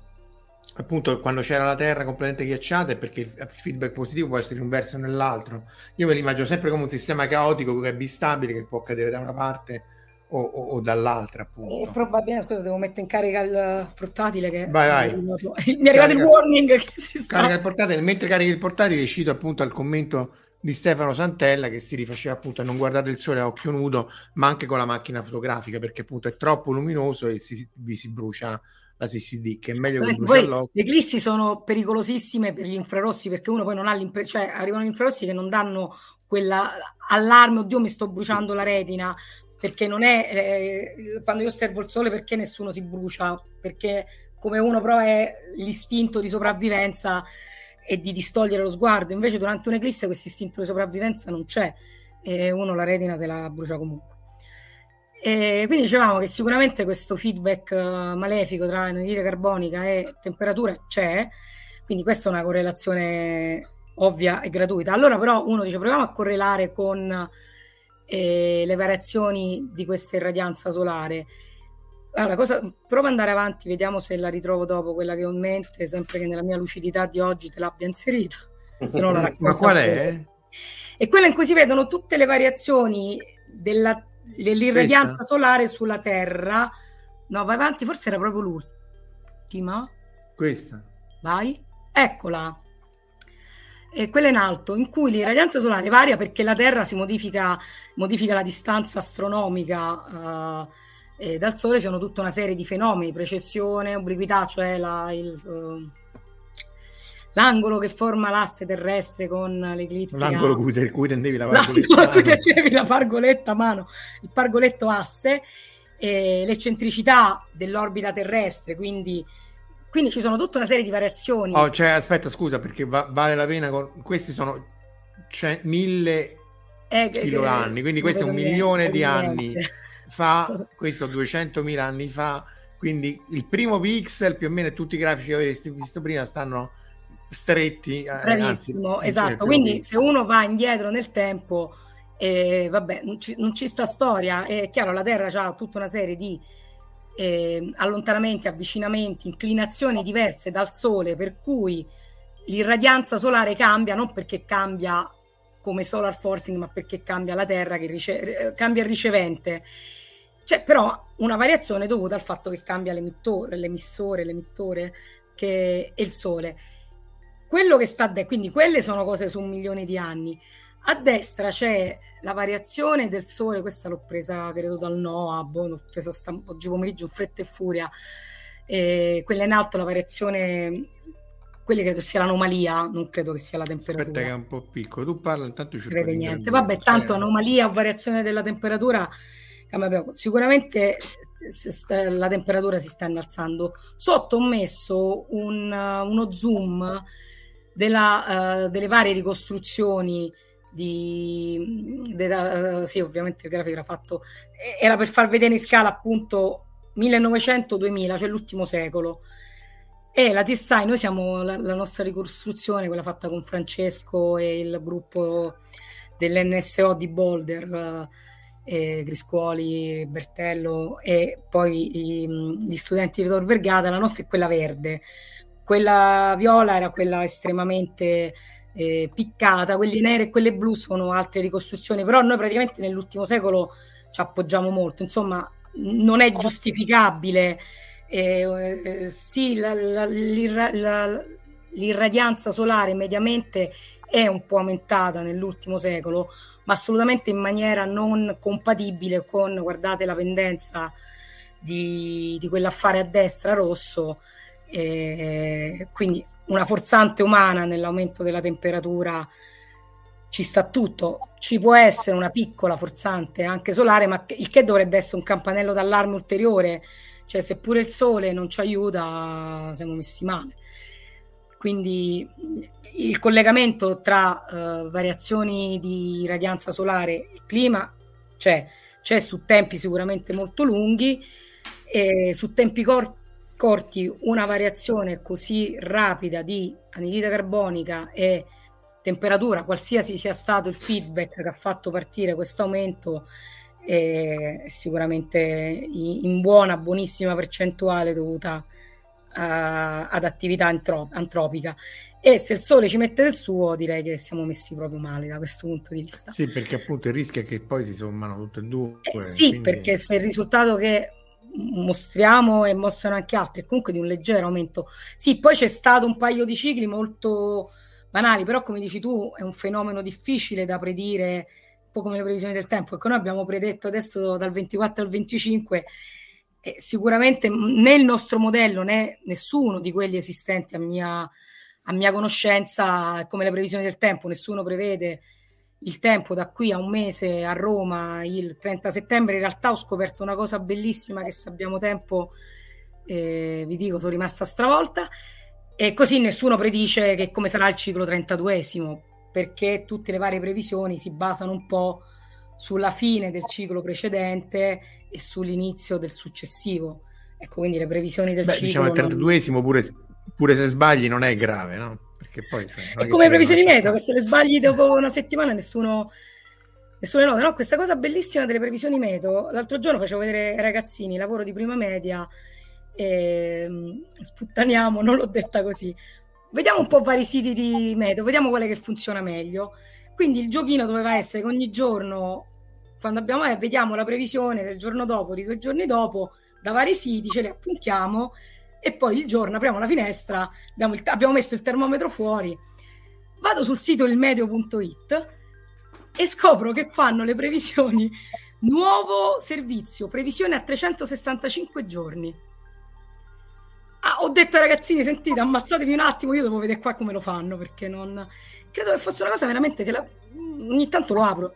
S1: appunto quando c'era la terra completamente ghiacciata è perché il feedback positivo può essere un verso o nell'altro. Io me l'immagino sempre come un sistema caotico che è bistabile, che può cadere da una parte o, o, o dall'altra appunto.
S2: E probabilmente, scusa, devo mettere in carica il portatile che
S1: vai, vai. <laughs>
S2: mi è arrivato il warning che si sta...
S1: Carica il portatile, mentre carichi il portatile cito appunto al commento di Stefano Santella che si rifaceva appunto a non guardare il sole a occhio nudo ma anche con la macchina fotografica perché appunto è troppo luminoso e si, vi si brucia la CCD che è meglio che
S2: poi le eclissi sono pericolosissime per gli infrarossi perché uno poi non ha l'impressione cioè arrivano gli infrarossi che non danno quella allarme oddio mi sto bruciando la retina perché non è eh, quando io osservo il sole perché nessuno si brucia? Perché come uno prova è l'istinto di sopravvivenza e di distogliere lo sguardo. Invece durante un'eclisse questo istinto di sopravvivenza non c'è e uno la retina se la brucia comunque. E quindi dicevamo che sicuramente questo feedback uh, malefico tra anidride carbonica e temperatura c'è quindi questa è una correlazione ovvia e gratuita. Allora però uno dice proviamo a correlare con eh, le variazioni di questa irradianza solare. Allora, cosa, prova ad andare avanti, vediamo se la ritrovo dopo, quella che ho in mente, sempre che nella mia lucidità di oggi te l'abbia inserita. Se no la
S1: Ma qual è?
S2: È quella in cui si vedono tutte le variazioni della, dell'irradianza Questa? solare sulla Terra. No, vai avanti, forse era proprio l'ultima.
S1: Questa.
S2: Vai. Eccola e quella in alto, in cui l'irradianza solare varia perché la Terra si modifica, modifica la distanza astronomica uh, dal Sole, ci sono tutta una serie di fenomeni, precessione, obliquità, cioè la, il, uh, l'angolo che forma l'asse terrestre con l'eclittica.
S1: L'angolo cui, cui tendevi la pargoletta. cui
S2: tendevi la pargoletta a mano, il pargoletto asse, e l'eccentricità dell'orbita terrestre, quindi quindi ci sono tutta una serie di variazioni.
S1: Oh, cioè, aspetta, scusa, perché va- vale la pena. Con... Questi sono cioè, mille eh, kilo anni, quindi questo è un milione di anni fa, questo 200.000 anni fa. Quindi il primo pixel, più o meno tutti i grafici che avete visto prima, stanno stretti.
S2: Eh, Bravissimo, anzi, esatto. Quindi pixel. se uno va indietro nel tempo, eh, vabbè, non ci, non ci sta storia. È chiaro, la Terra ha tutta una serie di eh, allontanamenti, avvicinamenti, inclinazioni diverse dal Sole, per cui l'irradianza solare cambia non perché cambia come solar forcing, ma perché cambia la Terra, che rice- cambia il ricevente. C'è però una variazione dovuta al fatto che cambia l'emittore, l'emissore, l'emittore che è il Sole. Quello che sta de- quindi quelle sono cose su un milione di anni. A destra c'è la variazione del sole, questa l'ho presa credo dal NOAA, boh, l'ho presa stamp- oggi pomeriggio in fretta e furia. E quella in alto la variazione, quella credo sia l'anomalia, non credo che sia la temperatura.
S1: Aspetta che è un po' piccolo, tu parla intanto
S2: ci crede niente. Vabbè, tanto anomalia o variazione della temperatura, sicuramente la temperatura si sta innalzando. Sotto ho messo un, uno zoom della, uh, delle varie ricostruzioni di, della, sì, ovviamente il grafico era fatto, era per far vedere in scala appunto 1900-2000, cioè l'ultimo secolo. E la TSI, noi siamo la, la, nostra ricostruzione, quella fatta con Francesco e il gruppo dell'NSO di Boulder, eh, Griscuoli, Bertello e poi i, gli studenti di Tor Vergata, la nostra è quella verde. Quella viola era quella estremamente eh, piccata, quelle nere e quelle blu sono altre ricostruzioni, però noi praticamente nell'ultimo secolo ci appoggiamo molto, insomma non è giustificabile. Eh, eh, sì, la, la, l'irra, la, l'irradianza solare mediamente è un po' aumentata nell'ultimo secolo, ma assolutamente in maniera non compatibile con, guardate la pendenza di, di quell'affare a destra rosso, eh, quindi una forzante umana nell'aumento della temperatura ci sta tutto, ci può essere una piccola forzante anche solare, ma il che dovrebbe essere un campanello d'allarme ulteriore, cioè seppure il sole non ci aiuta siamo messi male. Quindi il collegamento tra uh, variazioni di radianza solare e clima c'è, c'è su tempi sicuramente molto lunghi e su tempi cor- corti una variazione così rapida di anidride carbonica e temperatura, qualsiasi sia stato il feedback che ha fatto partire questo aumento, è sicuramente in buona, buonissima percentuale dovuta a, ad attività antrop- antropica. E se il sole ci mette del suo, direi che siamo messi proprio male da questo punto di vista.
S1: Sì, perché appunto il rischio è che poi si sommano tutte e due.
S2: Eh, sì, quindi... perché se il risultato che mostriamo e mostrano anche altri comunque di un leggero aumento. Sì, poi c'è stato un paio di cicli molto banali, però come dici tu è un fenomeno difficile da predire, un po' come le previsioni del tempo, ecco noi abbiamo predetto adesso dal 24 al 25 e sicuramente né il nostro modello né nessuno di quelli esistenti a mia, a mia conoscenza, come le previsioni del tempo, nessuno prevede il tempo da qui a un mese a Roma il 30 settembre. In realtà ho scoperto una cosa bellissima che se abbiamo tempo eh, vi dico, sono rimasta stravolta. E così nessuno predice che come sarà il ciclo 32esimo, perché tutte le varie previsioni si basano un po' sulla fine del ciclo precedente e sull'inizio del successivo. Ecco, quindi le previsioni del Beh, ciclo...
S1: Diciamo il 32esimo non... pure, pure se sbagli non è grave, no? Perché poi, cioè,
S2: è come previsioni meteo, che se le sbagli dopo una settimana nessuno, nessuno nota. No, questa cosa bellissima delle previsioni meteo, l'altro giorno facevo vedere ai ragazzini lavoro di prima media, e, ehm, sputtaniamo, non l'ho detta così. Vediamo un po' vari siti di meteo, vediamo quale che funziona meglio. Quindi il giochino doveva essere che ogni giorno, quando abbiamo, eh, vediamo la previsione del giorno dopo, di due giorni dopo, da vari siti, ce le appuntiamo e poi il giorno apriamo la finestra, abbiamo, il, abbiamo messo il termometro fuori, vado sul sito ilmeteo.it e scopro che fanno le previsioni nuovo servizio, previsione a 365 giorni. Ah, ho detto ragazzini, sentite, ammazzatevi un attimo, io devo vedere qua come lo fanno, perché non... Credo che fosse una cosa veramente che la... ogni tanto lo apro.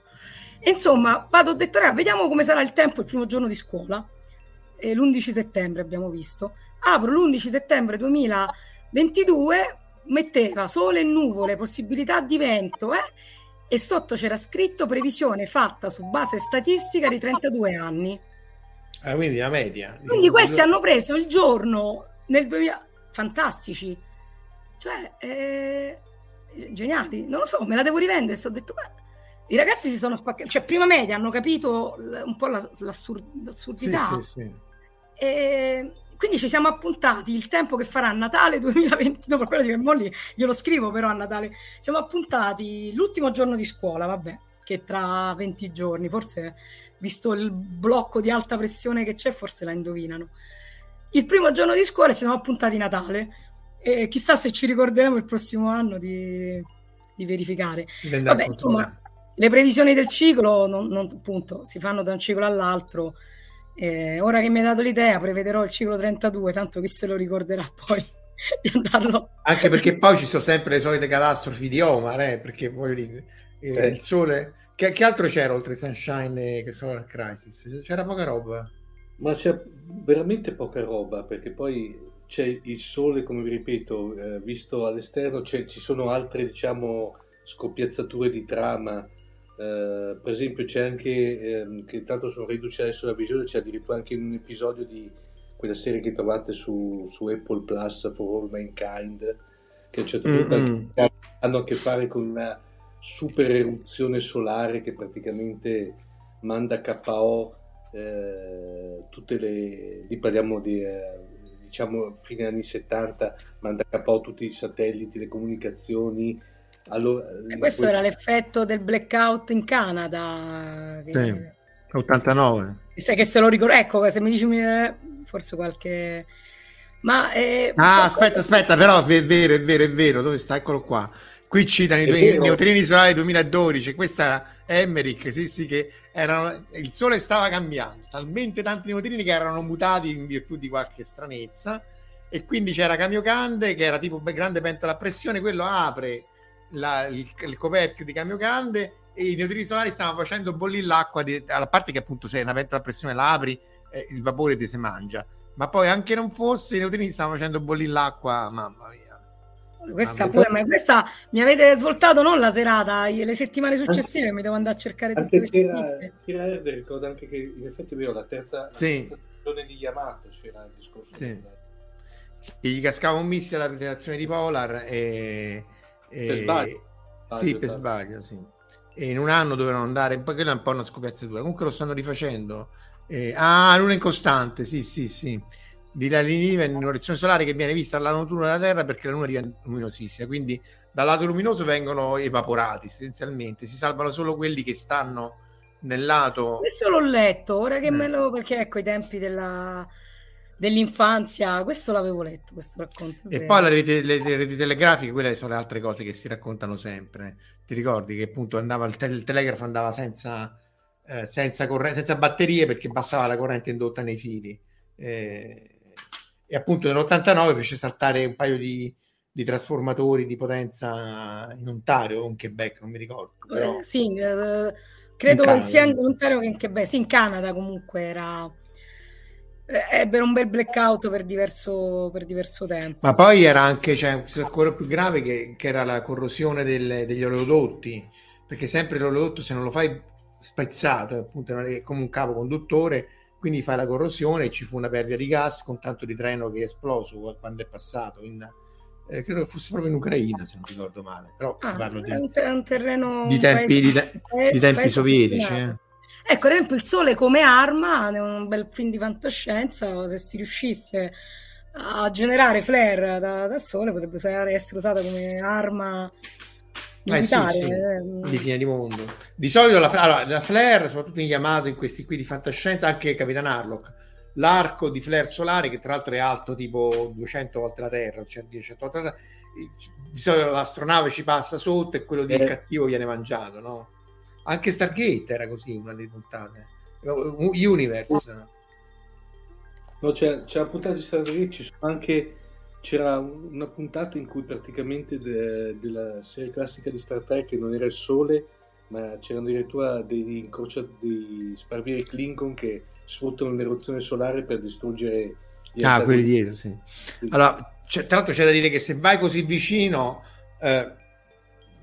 S2: Insomma, vado, ho detto, ragazzi, vediamo come sarà il tempo il primo giorno di scuola. E l'11 settembre abbiamo visto apro l'11 settembre 2022, metteva sole e nuvole, possibilità di vento, eh? e sotto c'era scritto previsione fatta su base statistica di 32 anni.
S1: Ah, quindi la media.
S2: Quindi questi hanno preso il giorno nel 2000, fantastici, cioè eh, geniali, non lo so, me la devo rivendere, ho detto, beh, i ragazzi si sono spaccati, cioè prima media hanno capito un po' la, l'assur- l'assurdità. Sì, sì, sì. E quindi ci siamo appuntati il tempo che farà Natale <laughs> 2020, dopo quello di Molli, io lo scrivo però a Natale, siamo appuntati l'ultimo giorno di scuola, vabbè, che tra 20 giorni, forse visto il blocco di alta pressione che c'è, forse la indovinano. Il primo giorno di scuola ci siamo appuntati Natale e chissà se ci ricorderemo il prossimo anno di, di verificare. Vabbè, insomma, le previsioni del ciclo non, non, appunto, si fanno da un ciclo all'altro eh, ora che mi hai dato l'idea, prevederò il ciclo 32, tanto chi se lo ricorderà <laughs> poi di andarlo.
S1: Anche perché poi ci sono sempre le solite catastrofi di Omar, eh, perché voglio dire, eh, eh. il sole. Che, che, altro c'era oltre Sunshine e Solar Crisis? C'era poca roba.
S3: Ma c'è veramente poca roba, perché poi c'è il sole, come vi ripeto, eh, visto all'esterno, ci sono altre, diciamo, scoppiazzature di trama eh, per esempio c'è anche, eh, che tanto sono riduce adesso la visione, c'è addirittura anche un episodio di quella serie che trovate su, su Apple Plus for All Mankind, che a un certo punto mm-hmm. hanno a che fare con una super eruzione solare che praticamente manda KO eh, tutte le... lì parliamo di... Eh, diciamo fine anni 70 manda KO tutti i satelliti, le comunicazioni, Allora,
S2: e questo poi... era l'effetto del blackout in Canada.
S1: Che... Sì, 89.
S2: Sai che se lo ricordo, ecco, se mi dici eh, forse qualche... Ma, eh,
S1: ah, aspetta, aspetta, però è vero, è vero, è vero, dove sta? Eccolo qua. Qui citano i neutrini solari 2012, questa era Emmerich, sì, sì, che erano, il sole stava cambiando, talmente tanti neutrini che erano mutati in virtù di qualche stranezza e quindi c'era Kamiokande che era tipo grande pentola a pressione, quello apre la, il, il, coperchio di Kamiokande e i neutrini solari stavano facendo bollire l'acqua, di, a parte che appunto se una pentola a pressione la apri eh, il vapore ti si mangia, ma poi anche non fosse i neutrini stavano facendo bollire l'acqua, mamma mia.
S2: Questa, pure, ma questa mi avete svoltato non la serata, le settimane successive mi devo andare a cercare
S3: tutte le c'era, c'era ricordo anche che in effetti vero, la terza,
S1: sì.
S3: stagione di Yamato c'era il discorso sì.
S1: Della... gli cascava un missile alla presentazione di Polar e...
S3: per sbaglio
S1: sì, per sbaglio, sì. E in un anno dovevano andare, poi quella è un po' una scopiazzatura. Comunque lo stanno rifacendo. Eh, ah, luna incostante, sì, sì, sì di la linea in un'orizzone solare che viene vista dalla natura della Terra perché la Luna diventa luminosissima. Quindi dal lato luminoso vengono evaporati essenzialmente, si salvano solo quelli che stanno nel lato.
S2: Questo l'ho letto, ora che eh. me lo. perché ecco i tempi della dell'infanzia, questo l'avevo letto, questo racconto.
S1: E poi rete, le, le, reti telegrafiche, quelle sono le altre cose che si raccontano sempre. Ti ricordi che appunto andava il, te- il telegrafo andava senza, eh, senza, corre- senza batterie perché bastava la corrente indotta nei fili. Eh, e appunto nell'89 fece saltare un paio di, di trasformatori di potenza in Ontario o in Quebec, non mi ricordo. Però...
S2: Eh, sì, eh, credo in sia in Ontario che in Quebec, sì, in Canada comunque era ebbero un bel blackout per diverso, per diverso tempo.
S1: Ma poi era anche, cioè, ancora più grave che, che era la corrosione del, degli oleodotti, perché sempre l'oleodotto se non lo fai spezzato, appunto è come un capo conduttore, quindi fai la corrosione e ci fu una perdita di gas con tanto di treno che è esploso quando è passato in, eh, credo che fosse proprio in Ucraina se non ricordo male però
S2: ah, parlo di, un, te- un terreno
S1: di tempi, di, di tempi sovietici eh.
S2: Ecco ad esempio il sole come arma è un bel film di fantascienza se si riuscisse a generare flare da, dal sole potrebbe essere usata come arma militare.
S1: Eh, sì, sì. Eh. Di fine di mondo. Di solito la, allora, la flare, soprattutto in Yamato, in questi qui di fantascienza, anche Capitan Harlock, l'arco di flare solare, che tra l'altro è alto tipo 200 volte la Terra, cioè 200 volte la Terra, di solito l'astronave ci passa sotto e quello del eh. cattivo viene mangiato, no? Anche Stargate era così, una delle puntate. Universe.
S3: No, c'è, c'è la puntata di Stargate, ci sono anche c'era una puntata in cui praticamente de, della serie classica di Star Trek non era il sole, ma c'erano addirittura degli incrociati, dei sparvieri Klingon che sfruttano l'eruzione solare per distruggere
S1: gli Ah, quelli dietro, sì. Allora, tra l'altro c'è da dire che se vai così vicino, eh,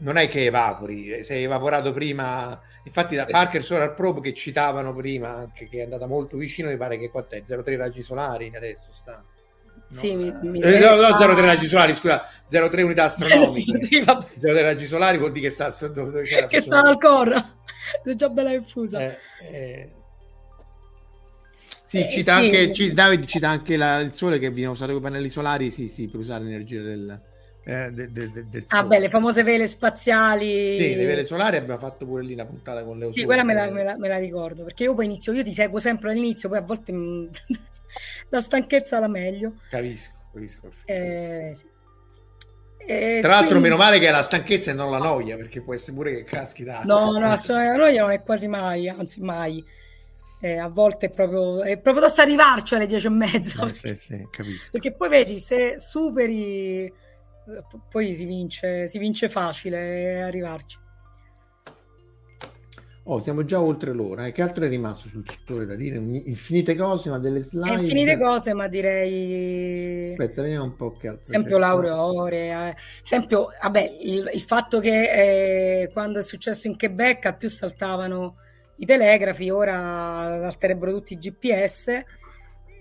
S1: non è che evapori, sei evaporato prima. Infatti, da Parker Solar Probe che citavano prima, che, che è andata molto vicino, mi pare che qua è 0,3 raggi solari adesso sta.
S2: Sì, mi, mi
S1: eh, no, no, 0,3 raggi solari, scusa, 0,3 unità astronomiche. <laughs> sì, 0,3 raggi solari vuol dire che sta sotto
S2: dove c'era. Che sta al corro, è già bella infusa.
S1: Eh, eh. Sì, eh, cita sì. anche, David cita anche la, il sole che viene usato con i pannelli solari, sì, sì, per usare l'energia del, eh, de, de, de, del
S2: ah, sole. Ah, beh, le famose vele spaziali.
S1: Sì, le vele solari abbiamo fatto pure lì la puntata con le
S2: Sì, quella me la, me, la, me la, ricordo, perché io poi inizio, io ti seguo sempre all'inizio, poi a volte <laughs> la stanchezza la meglio.
S1: Capisco, capisco.
S2: Eh, sì.
S1: Eh, Tra l'altro, quindi... meno male che è la stanchezza e non la noia, perché può essere pure che caschi da.
S2: No, no, la noia non è quasi mai, anzi, mai. Eh, a volte è proprio, è proprio tosto arrivarci alle dieci e mezza.
S1: Eh, sì, sì, capisco.
S2: Perché poi vedi, se superi, eh, poi si vince, si vince facile arrivarci.
S1: Oh, siamo già oltre l'ora. Eh. Che altro è rimasto sul settore da dire? Infinite cose, ma delle slide.
S2: Infinite cose, ma direi.
S1: Aspetta, vediamo un po' che altro.
S2: Esempio, l'aureore. Eh. Esempio, vabbè, il, il fatto che eh, quando è successo in Quebec al più saltavano i telegrafi, ora salterebbero tutti i GPS.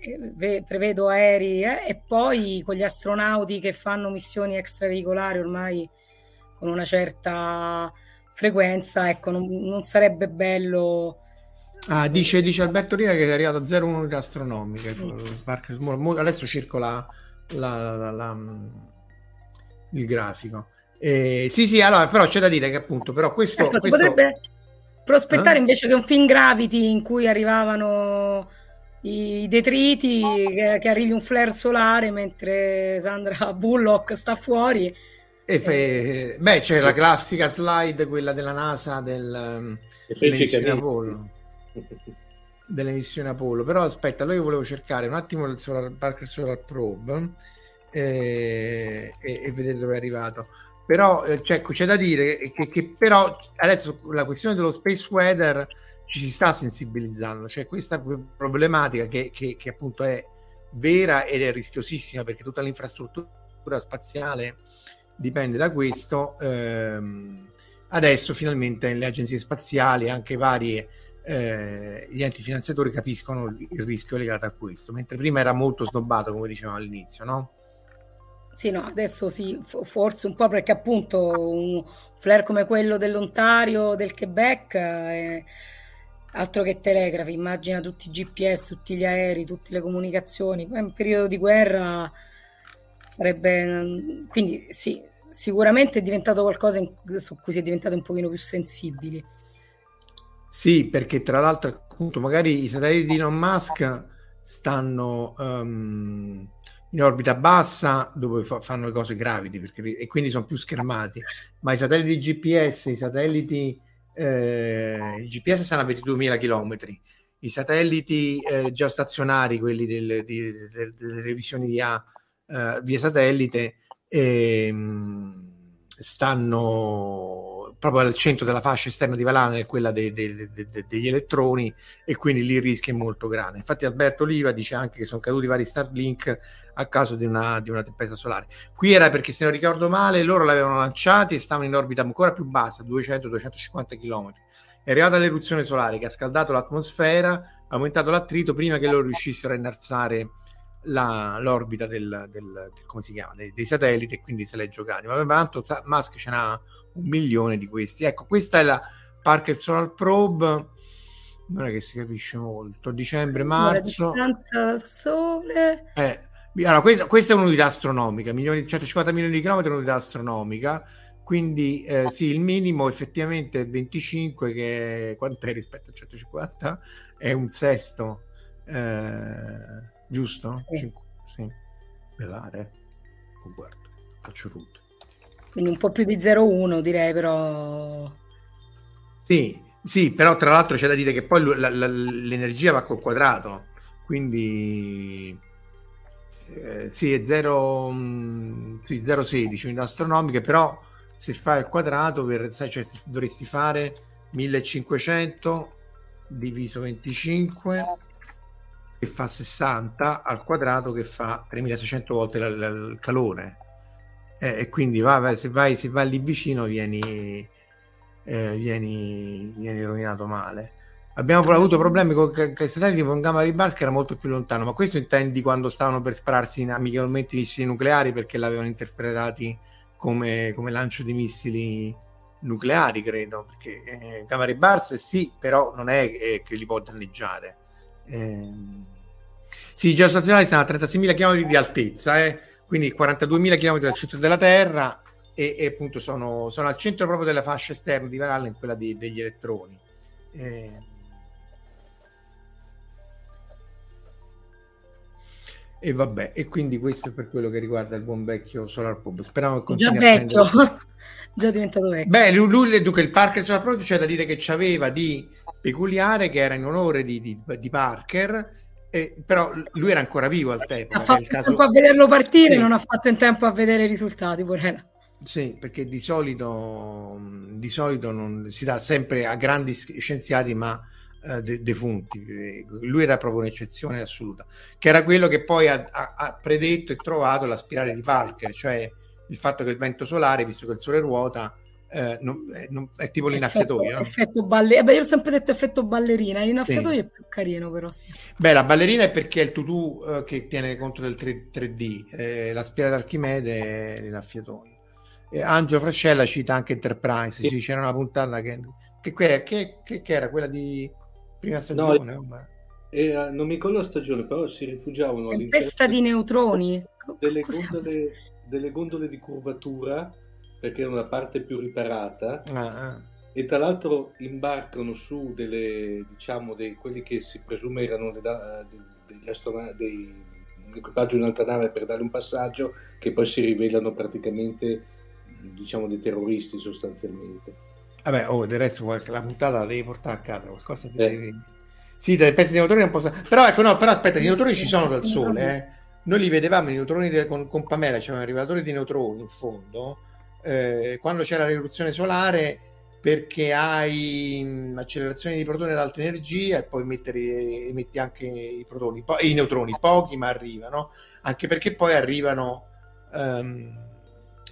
S2: Eh, prevedo aerei eh, e poi con gli astronauti che fanno missioni extraveicolari ormai con una certa frequenza, ecco, non, non sarebbe bello.
S1: Ah, dice, dice, Alberto Riga che è arrivato a 0,1 unità astronomiche. Mm. Adesso circola la, la, la, il grafico. Eh, sì, sì, allora, però c'è da dire che appunto, però questo...
S2: Ecco,
S1: questo...
S2: potrebbe prospettare eh? invece che un film Gravity in cui arrivavano i detriti, che, che, arrivi un flare solare mentre Sandra <laughs> Bullock sta fuori.
S1: E fe... Beh, c'è la classica slide, quella della NASA del, dell'emissione Apollo. dell'emissione Apollo. Però aspetta, allora io volevo cercare un attimo il Solar, Parker Solar Probe eh, e, e vedere dove è arrivato però eh, cioè, c'è da dire che, che, però adesso la questione dello space weather ci si sta sensibilizzando, cioè questa problematica che, che, che appunto è vera ed è rischiosissima perché tutta l'infrastruttura spaziale dipende da questo, ehm, adesso finalmente le agenzie spaziali, anche varie eh, gli enti finanziatori capiscono il rischio legato a questo, mentre prima era molto snobbato, come dicevamo all'inizio, no?
S2: Sì, no, adesso sì, forse un po' perché appunto un flare come quello dell'Ontario, del Quebec, è altro che telegrafi, immagina tutti i GPS, tutti gli aerei, tutte le comunicazioni, in un periodo di guerra sarebbe... Quindi sì, sicuramente è diventato qualcosa in, su cui si è diventati un pochino più sensibili.
S1: Sì, perché tra l'altro appunto magari i satelliti di Elon Musk stanno... Um in orbita bassa dove fa, fanno le cose gravidi perché, e quindi sono più schermati ma i satelliti GPS i satelliti eh, i GPS stanno a 22.000 km i satelliti eh, geostazionari quelli del, di, delle, delle revisioni via, eh, via satellite ehm, stanno proprio al centro della fascia esterna di Valana, è quella dei, dei, dei, degli elettroni, e quindi lì il rischio è molto grande. Infatti, Alberto Oliva dice anche che sono caduti vari Starlink a causa di una, di una tempesta solare. Qui era perché, se non ricordo male, loro l'avevano lanciati e stavano in orbita ancora più bassa, 200-250 km. È arrivata l'eruzione solare che ha scaldato l'atmosfera, ha aumentato l'attrito prima che loro riuscissero a innalzare la, l'orbita del, del, del, chiama, dei, dei, satelliti e quindi se l'è giocati. Ma tanto Musk ce n'ha un milione di questi. Ecco, questa è la Parker Solar Probe. Non è che si capisce molto. Dicembre, marzo.
S2: La distanza dal Sole.
S1: Eh, allora, questa, questa, è un'unità astronomica, milioni, 150 milioni di chilometri è un'unità astronomica. Quindi eh, sì, il minimo effettivamente è 25, che quant'è rispetto a 150? È un sesto, eh, giusto? Sì. Cinque, sì. Velare. Oh, guarda, faccio tutto
S2: quindi un po' più di 0,1 direi però.
S1: Sì, sì, però tra l'altro c'è da dire che poi la, la, l'energia va col quadrato, quindi eh, sì, è 0, mm, sì, 0,16 in astronomiche, però se fai il quadrato per, sai, cioè, dovresti fare 1500 diviso 25 che fa 60 al quadrato che fa 3600 volte il calore eh, e quindi va, vai, se, vai, se vai lì vicino vieni, eh, vieni, vieni rovinato male. Abbiamo avuto problemi con i satelliti con Gamma Ribars che era molto più lontano, ma questo intendi quando stavano per spararsi amichevolmente i missili nucleari perché l'avevano interpretati come, come lancio di missili nucleari, credo, perché eh, Gamma Ribars sì, però non è eh, che li può danneggiare. Eh, sì, i geostazionari stanno a 36.000 km di altezza, eh quindi 42.000 km dal centro della Terra e, e appunto sono, sono, al centro proprio della fascia esterna di Van Allen, quella di, degli elettroni. Eh, e vabbè, e quindi questo è per quello che riguarda il buon vecchio Solar Pub. Speriamo che
S2: continui Già vecchio, <laughs> già diventato vecchio.
S1: Beh, lui, lui dunque, il Parker Solar Pub c'è da dire che c'aveva di peculiare che era in onore di, di, di Parker eh, però lui era ancora vivo al tempo.
S2: Ha fatto caso... tempo a vederlo partire, sì. non ha fatto in tempo a vedere i risultati, Porena.
S1: Sì, perché di solito, di solito non, si dà sempre a grandi scienziati, ma eh, de- defunti. Lui era proprio un'eccezione assoluta, che era quello che poi ha, ha, ha predetto e trovato la spirale di Parker, cioè il fatto che il vento solare, visto che il Sole ruota, eh, non, è, non, è, tipo l'inaffiatoio.
S2: Effetto, effetto balle- Beh, io ho sempre detto effetto ballerina, l'inaffiatoio sì. è più carino però. Sì.
S1: Beh, la ballerina è perché è il tutù uh, che tiene conto del 3, d eh, la spirale d'Archimede è l'inaffiatoio. Eh, Angelo Frascella cita anche Enterprise, sì. Sì, c'era una puntata che, che, che, che, che era quella di prima stagione. No,
S3: era, non mi ricordo la stagione, però si rifugiavano
S2: all'interno
S3: testa
S2: di neutroni
S3: delle gondole, delle gondole di curvatura perché era una parte più riparata.
S1: Ah, ah.
S3: E tra l'altro imbarcano su delle, diciamo, dei, quelli che si presume erano dei, degli astronauti, dei, l'equipaggio di un'altra nave per dare un passaggio, che poi si rivelano praticamente, diciamo, dei terroristi sostanzialmente.
S1: Vabbè, oh, del resto la puntata la devi portare a casa, qualcosa ti eh. devi... Sì, dai pezzi di neutroni un po'... Però ecco, no, però aspetta, i neutroni ci sono dal Sole, eh. Noi li vedevamo, i neutroni con, con Pamela, c'era un arrivatore di neutroni in fondo, eh, quando c'era l'eruzione solare perché hai mh, accelerazione di protoni ad alta energia e poi mettere, emetti anche i protoni, po- i neutroni, pochi ma arrivano, anche perché poi arrivano um,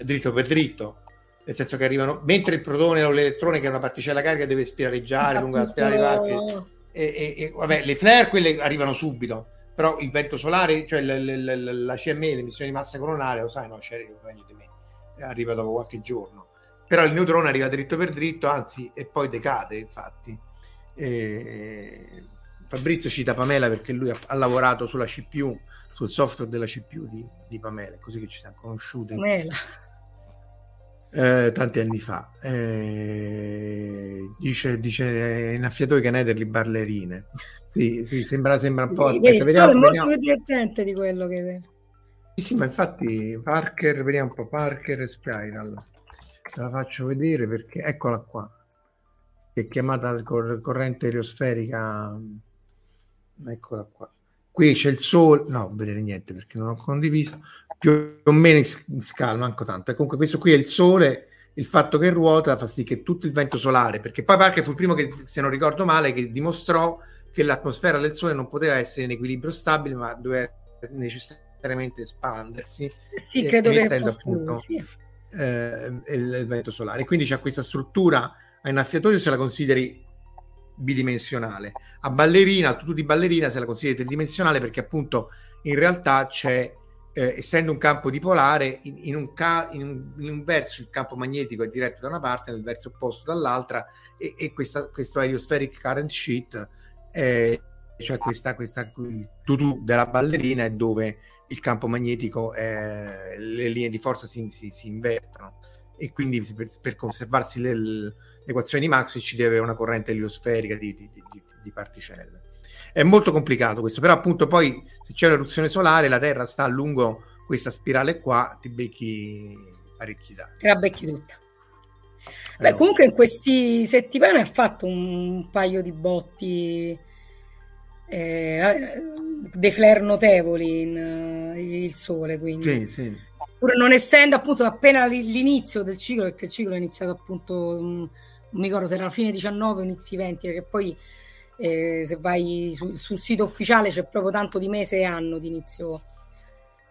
S1: dritto per dritto, nel senso che arrivano, mentre il protone o l'elettrone che è una particella carica deve spiraleggiare lungo la spirale di e, e, e, vabbè, le flare quelle arrivano subito, però il vento solare, cioè l, l, l, la CME, l'emissione di massa coronale, lo sai, no, c'è meglio di me, arriva dopo qualche giorno però il neutrone arriva dritto per dritto, anzi, e poi decade, infatti. E... Fabrizio cita Pamela perché lui ha, ha, lavorato sulla CPU, sul software della CPU di, di Pamela, così che ci siamo conosciuti. Pamela. Eh, tanti anni fa eh, dice, dice innaffiatoi che Nederli ballerine sì, sì, sembra, sembra un po'
S2: aspetta, vediamo, è molto vediamo. più divertente di quello che
S1: sì, ma infatti Parker, vediamo un po' Parker e Spiral te la faccio vedere perché eccola qua. È chiamata cor- corrente eliosferica eccola qua. Qui c'è il sole. No non vedere niente perché non ho condiviso. Più o meno in scala manco tanto. E comunque questo qui è il sole il fatto che ruota fa sì che tutto il vento solare perché poi Parker fu il primo che se non ricordo male che dimostrò che l'atmosfera del sole non poteva essere in equilibrio stabile ma doveva necessariamente espandersi
S2: sì credo che appunto, sì
S1: eh, il, vento solare. Quindi c'è questa struttura a innaffiatoio se la consideri bidimensionale, a ballerina, al tutù di ballerina se la consideri tridimensionale perché appunto in realtà c'è, eh, essendo un campo dipolare, in, in, un ca- in, un, in, un verso il campo magnetico è diretto da una parte, nel verso opposto dall'altra e, e questa, questo heliospheric current sheet, eh, cioè questa, questa tutù della ballerina è dove il campo magnetico, eh, le linee di forza si, si, si invertono e quindi per, per conservarsi le, l'equazione di Maxwell ci deve una corrente eliosferica di, di, di, di, particelle. È molto complicato questo, però appunto poi se c'è un'eruzione solare la Terra sta lungo questa spirale qua, ti becchi parecchi dati.
S2: Te la becchi tutta. Beh, comunque in questi settimane ha fatto un paio di botti eh, dei flare notevoli in uh, il sole quindi
S1: sì, sì.
S2: pur non essendo appunto appena l'inizio del ciclo perché il ciclo è iniziato appunto um, non mi ricordo se era la fine 19 o inizi 20 che poi eh, se vai su, sul sito ufficiale c'è proprio tanto di mese e anno di inizio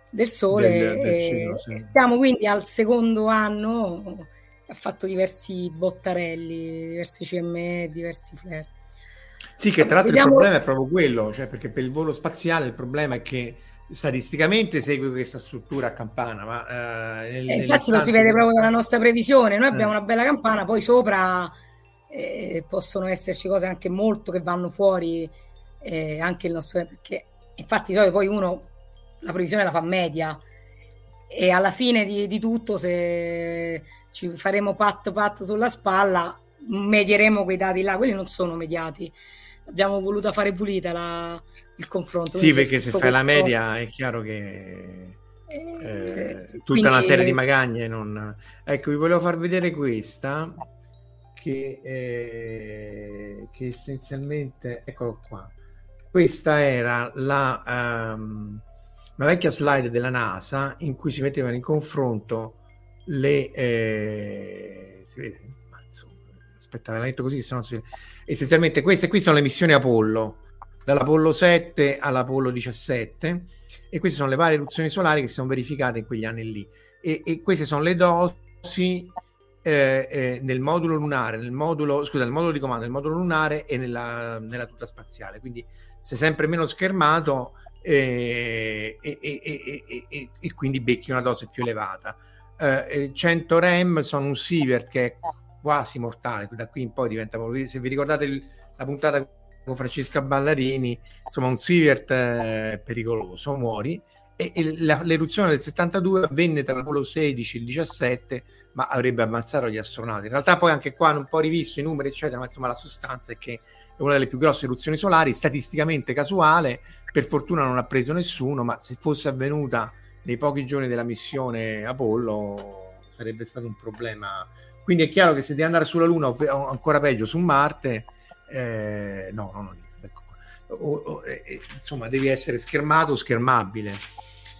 S2: del sole del, del ciclo, sì. stiamo quindi al secondo anno ha fatto diversi bottarelli diversi CME diversi flare
S1: sì, che tra l'altro Vediamo... il problema è proprio quello, cioè perché per il volo spaziale il problema è che statisticamente segue questa struttura a campana, ma
S2: eh, nel, eh, infatti lo si vede proprio dalla nostra previsione. Noi abbiamo eh. una bella campana, poi sopra eh, possono esserci cose anche molto che vanno fuori, eh, anche il nostro perché infatti poi uno la previsione la fa media e alla fine di, di tutto se ci faremo pat pat sulla spalla medieremo quei dati là, quelli non sono mediati. Abbiamo voluto fare pulita la, il confronto.
S1: Sì, perché se fai la media è chiaro che eh, eh, tutta quindi... una serie di magagne. Non... Ecco, vi volevo far vedere questa che, eh, che essenzialmente, eccolo qua. Questa era la, um, una vecchia slide della NASA in cui si mettevano in confronto le eh, si vede aspetta, ve la metto così, se no si... essenzialmente queste qui sono le missioni Apollo, dall'Apollo 7 all'Apollo 17, e queste sono le varie eruzioni solari che si sono verificate in quegli anni lì. E, e queste sono le dosi eh, eh, nel modulo lunare, nel modulo, scusa, nel modulo di comando, nel modulo lunare e nella, nella tuta spaziale. Quindi sei sempre meno schermato eh, e, quindi becchi una dose più elevata. 100 REM sono un sievert che è quasi mortale, da qui in poi diventa se vi ricordate il, la puntata con Francesca Ballarini, insomma un Sievert eh, pericoloso, muori e, e la, l'eruzione del 72 avvenne tra l'Apollo 16 e il 17 ma avrebbe ammazzato gli astronauti. In realtà poi anche qua hanno un po' rivisto i numeri, eccetera, ma insomma la sostanza è che è una delle più grosse eruzioni solari, statisticamente casuale, per fortuna non ha preso nessuno, ma se fosse avvenuta nei pochi giorni della missione Apollo sarebbe stato un problema. Quindi è chiaro che se devi andare sulla Luna o ancora peggio su Marte, eh, no, no, no, ecco o, o, eh, insomma devi essere schermato o schermabile.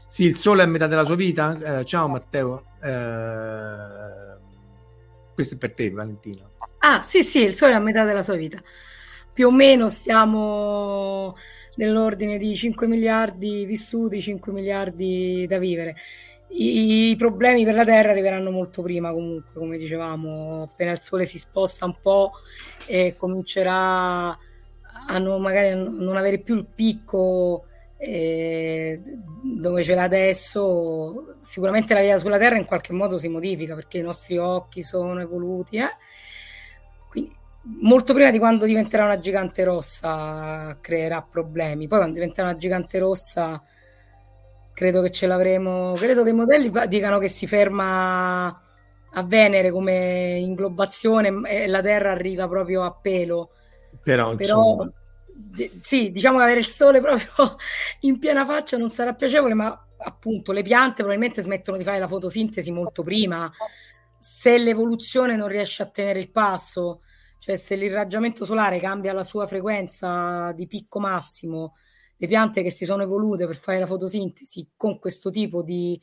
S1: Sì, il Sole è a metà della sua vita. Eh, ciao Matteo. Eh, questo è per te, Valentino.
S2: Ah, sì, sì, il Sole è a metà della sua vita. Più o meno stiamo nell'ordine di 5 miliardi vissuti, 5 miliardi da vivere. I, I, problemi per la Terra arriveranno molto prima, comunque, come dicevamo, appena il Sole si sposta un po' e comincerà a non, magari non avere più il picco eh, dove ce l'ha adesso, sicuramente la vita sulla Terra in qualche modo si modifica perché i nostri occhi sono evoluti. Eh? Quindi, molto prima di quando diventerà una gigante rossa creerà problemi. Poi quando diventerà una gigante rossa credo che ce l'avremo. Credo che i modelli dicano che si ferma a Venere come inglobazione e la Terra arriva proprio a pelo.
S1: Però, Però
S2: sì, diciamo che avere il sole proprio <laughs> in piena faccia non sarà piacevole, ma appunto le piante probabilmente smettono di fare la fotosintesi molto prima. Se l'evoluzione non riesce a tenere il passo, cioè se l'irraggiamento solare cambia la sua frequenza di picco massimo, le piante che si sono evolute per fare la fotosintesi con questo tipo di,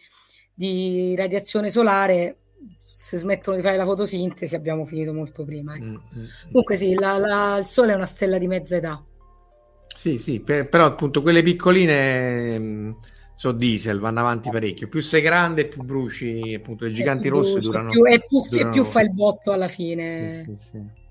S2: di radiazione solare se smettono di fare la fotosintesi abbiamo finito molto prima. Ecco. Mm-hmm. Comunque sì, la, la, il Sole è una stella di mezza età.
S1: Sì, sì, per, però appunto quelle piccoline mh, mm, sono diesel, vanno avanti parecchio. Più sei grande, più bruci, appunto le giganti rosse durano.
S2: Più, e più, durano... più fa il botto alla fine. Sì, sì, sì.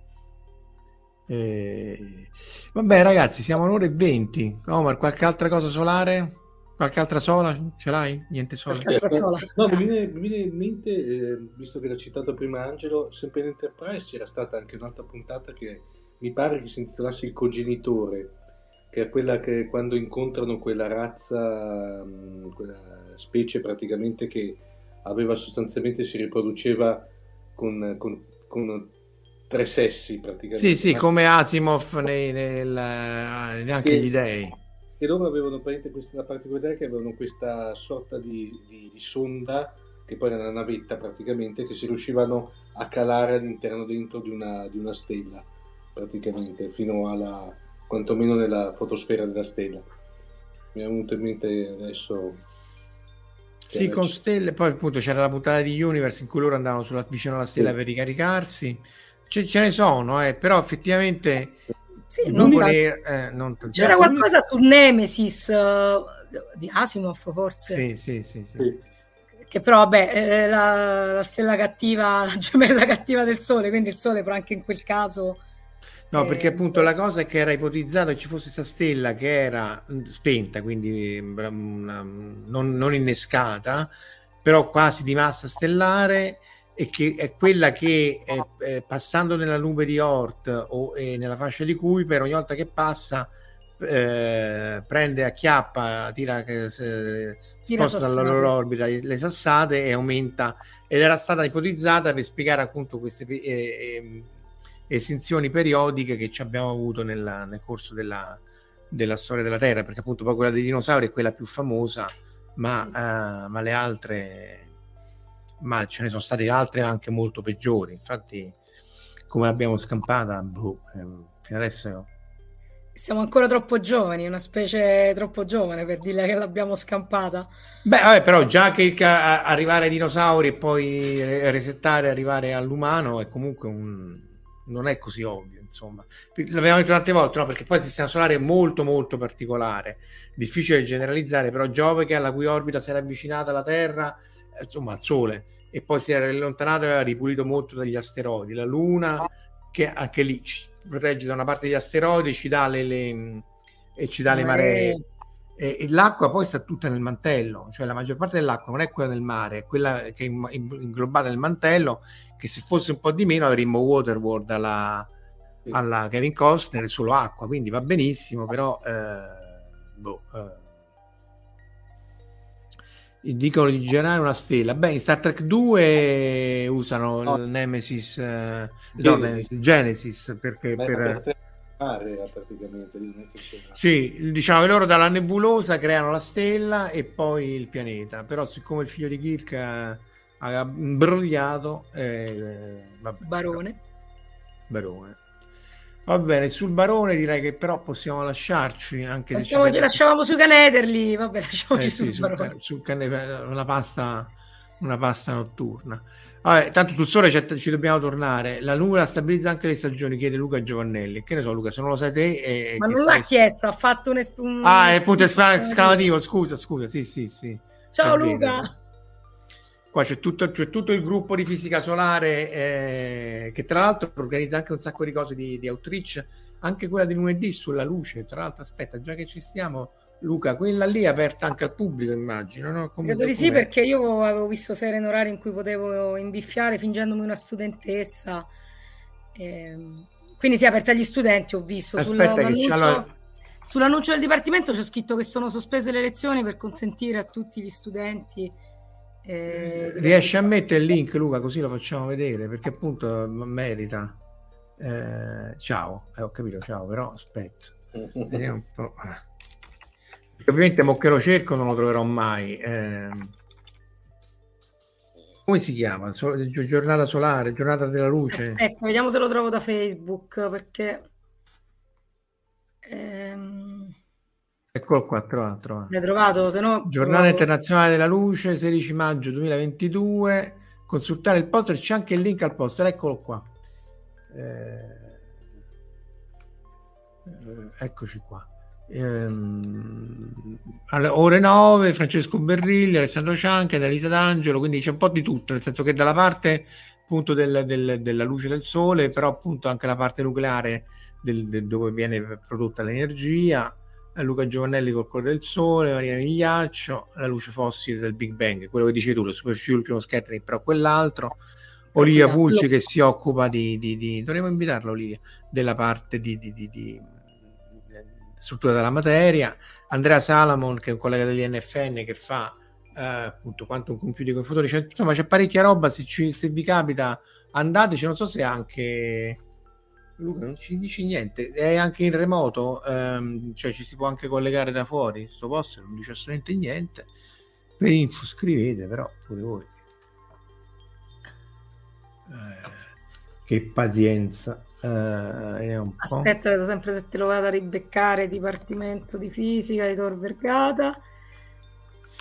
S1: Eh... Vabbè, ragazzi, siamo all'ora e 20. Omar, qualche altra cosa solare? Qualche altra sola? Ce l'hai? Niente sola?
S3: sola. No, mi viene, mi viene, in mente, eh, visto che l'ha citato prima Angelo, sempre in Enterprise c'era stata anche un'altra puntata che mi pare che si intitolasse Il cogenitore che è quella che quando incontrano quella razza, mm, quella specie praticamente che aveva sostanzialmente si riproduceva con, con, con tre sessi praticamente.
S1: Sì, sì, come Asimov nei, nel, neanche gli dei.
S3: E loro avevano questa, la particolarità che avevano questa sorta di, di, di, sonda, che poi era una navetta praticamente, che si riuscivano a calare all'interno dentro di una, di una stella, praticamente, fino alla, quantomeno nella fotosfera della stella. Mi è venuto in mente adesso.
S1: Sì, con stelle, poi appunto c'era la puntata di Universe in cui loro andavano sulla, vicino alla stella sì. per ricaricarsi. C- ce ne sono, eh, però effettivamente
S2: sì, non voler, eh, non... c'era qualcosa su Nemesis uh, di Asimov forse?
S1: Sì, sì, sì, sì.
S2: che però vabbè eh, la, la, stella cattiva <laughs> la gemella cattiva del sole quindi il sole però anche in quel caso
S1: No, perché appunto la cosa è che era ipotizzato che ci fosse questa stella che era mm, spenta, quindi mm, non, non, innescata, però quasi di massa stellare e che è quella che è passando nella nube di Oort o nella fascia di Kuiper ogni volta che passa eh, prende, acchiappa, tira, eh, sposta dalla loro orbita le sassate e aumenta ed era stata ipotizzata per spiegare appunto queste eh, eh, estensioni periodiche che ci abbiamo avuto nella, nel corso della, della, storia della Terra, perché appunto poi quella dei dinosauri è quella più famosa, ma, uh, ma le altre, ma ce ne sono state altre anche molto peggiori. Infatti, come l'abbiamo scampata, boh, ehm, fino adesso
S2: siamo ancora troppo giovani, una specie troppo giovane per dire che l'abbiamo scampata.
S1: Beh, vabbè, però già che arrivare ai dinosauri e poi resettare arrivare all'umano è comunque un, non è così ovvio, insomma. L'abbiamo detto tante volte, no? Perché poi il sistema solare è molto molto particolare, difficile generalizzare, però Giove che alla cui orbita si era avvicinata alla Terra, insomma, al Sole, e poi si era allontanato e aveva ripulito molto dagli asteroidi. La Luna, che anche lì ci protegge da una parte degli asteroidi, ci dà le, le e ci dà le maree. E, e, l'acqua poi sta tutta nel mantello, cioè la maggior parte dell'acqua non è quella del mare, è quella che è inglobata nel mantello che se fosse un po' di meno avremmo Waterworld alla, alla Kevin Costner solo acqua, quindi va benissimo, però eh, boh, eh. Dicono di generare una stella. Beh, in Star Trek 2 usano oh. il Nemesis, eh, no, Nemesis Genesis perché Beh, per... Area, praticamente sì, diciamo che loro dalla nebulosa creano la stella e poi il pianeta però siccome il figlio di Kirk ha, ha imbrogliato eh,
S2: vabbè, Barone
S1: Barone Va bene, sul barone direi che però possiamo lasciarci anche
S2: Lasciamo, se lasciavamo sui canederli, vabbè, lasciamoci eh, sul, sì,
S1: barone. Sul, cane, una, pasta, una pasta notturna. Vabbè, tanto sul sole ci dobbiamo tornare. La nuvola stabilizza anche le stagioni, chiede Luca Giovannelli. Che ne so, Luca, se non lo sai te.
S2: E, Ma non l'ha chiesto, ha fatto un, esp- un
S1: Ah, è punto esclamativo. Scusa, scusa, sì, sì, sì.
S2: Ciao Luca.
S1: Qua c'è tutto, c'è tutto, il gruppo di fisica solare eh, che tra l'altro organizza anche un sacco di cose di, di outreach, anche quella di lunedì sulla luce. Tra l'altro, aspetta, già che ci stiamo, Luca, quella lì è aperta anche al pubblico, immagino. No?
S2: Credo di sì, perché io avevo visto sere in orario in cui potevo imbiffiare fingendomi una studentessa. Eh, quindi si è aperta agli studenti, ho visto.
S1: Aspetta sull'annuncio, allora...
S2: sull'annuncio del dipartimento c'è scritto che sono sospese le lezioni per consentire a tutti gli studenti
S1: eh, Riesci a mettere il link, Luca, così lo facciamo vedere perché appunto merita. Eh, ciao, eh, ho capito, ciao, però aspetta, vediamo un po'. Ovviamente, mo che lo cerco, non lo troverò mai. Eh, come si chiama? giornata solare, giornata della luce.
S2: Aspetta, vediamo se lo trovo da Facebook perché. Ehm...
S1: Eccolo qua, trovato. trovato.
S2: L'hai trovato? Se no,
S1: Giornata trovato. internazionale della luce, 16 maggio 2022. Consultare il poster, c'è anche il link al poster, eccolo qua. Eh, eh eccoci qua. Ehm, alle ore 9 Francesco Berrilli, Alessandro Cianca, Elisa D'Angelo, quindi c'è un po' di tutto, nel senso che dalla parte appunto del, del, della luce del sole, però appunto anche la parte nucleare del, dove viene prodotta l'energia, Luca Giovannelli col colore del sole, Marina Migliaccio, la luce fossile del Big Bang, quello che dici tu, lo superficie ultimo scattering, però quell'altro. Olivia Pulci che si occupa di, di, di, dovremmo invitarla Olivia, della parte di, di, di, struttura della materia, Andrea Salamon che è un collega dell'INFN che fa eh, appunto quantum computing con fotoni, cioè, insomma c'è parecchia roba, se, ci, se vi capita andateci, non so se anche Luca non ci dici niente, è anche in remoto, ehm, cioè ci si può anche collegare da fuori, sto posto non dice assolutamente niente. Per info scrivete però pure voi. Eh, che pazienza.
S2: Eh, Aspetta, vedo sempre se te lo vado a ribeccare, Dipartimento di Fisica di Tor Vergata.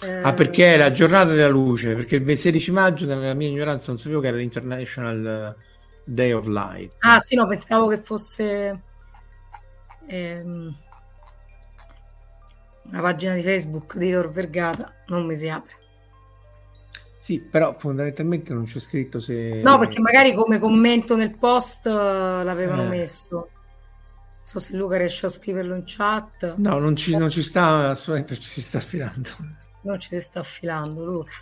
S1: Eh... Ah, perché è la giornata della luce? Perché il 16 maggio, nella mia ignoranza, non sapevo che era l'International Day of Light.
S2: Ah sì, no, pensavo che fosse ehm, la pagina di Facebook di Tor Vergata, non mi si apre.
S1: Sì, però fondamentalmente non c'è scritto se...
S2: No, perché magari come commento nel post l'avevano eh. messo. Non so se Luca riesce a scriverlo in chat.
S1: No, non ci, non ci sta, assolutamente ci si sta affilando.
S2: Non ci si sta affilando, Luca.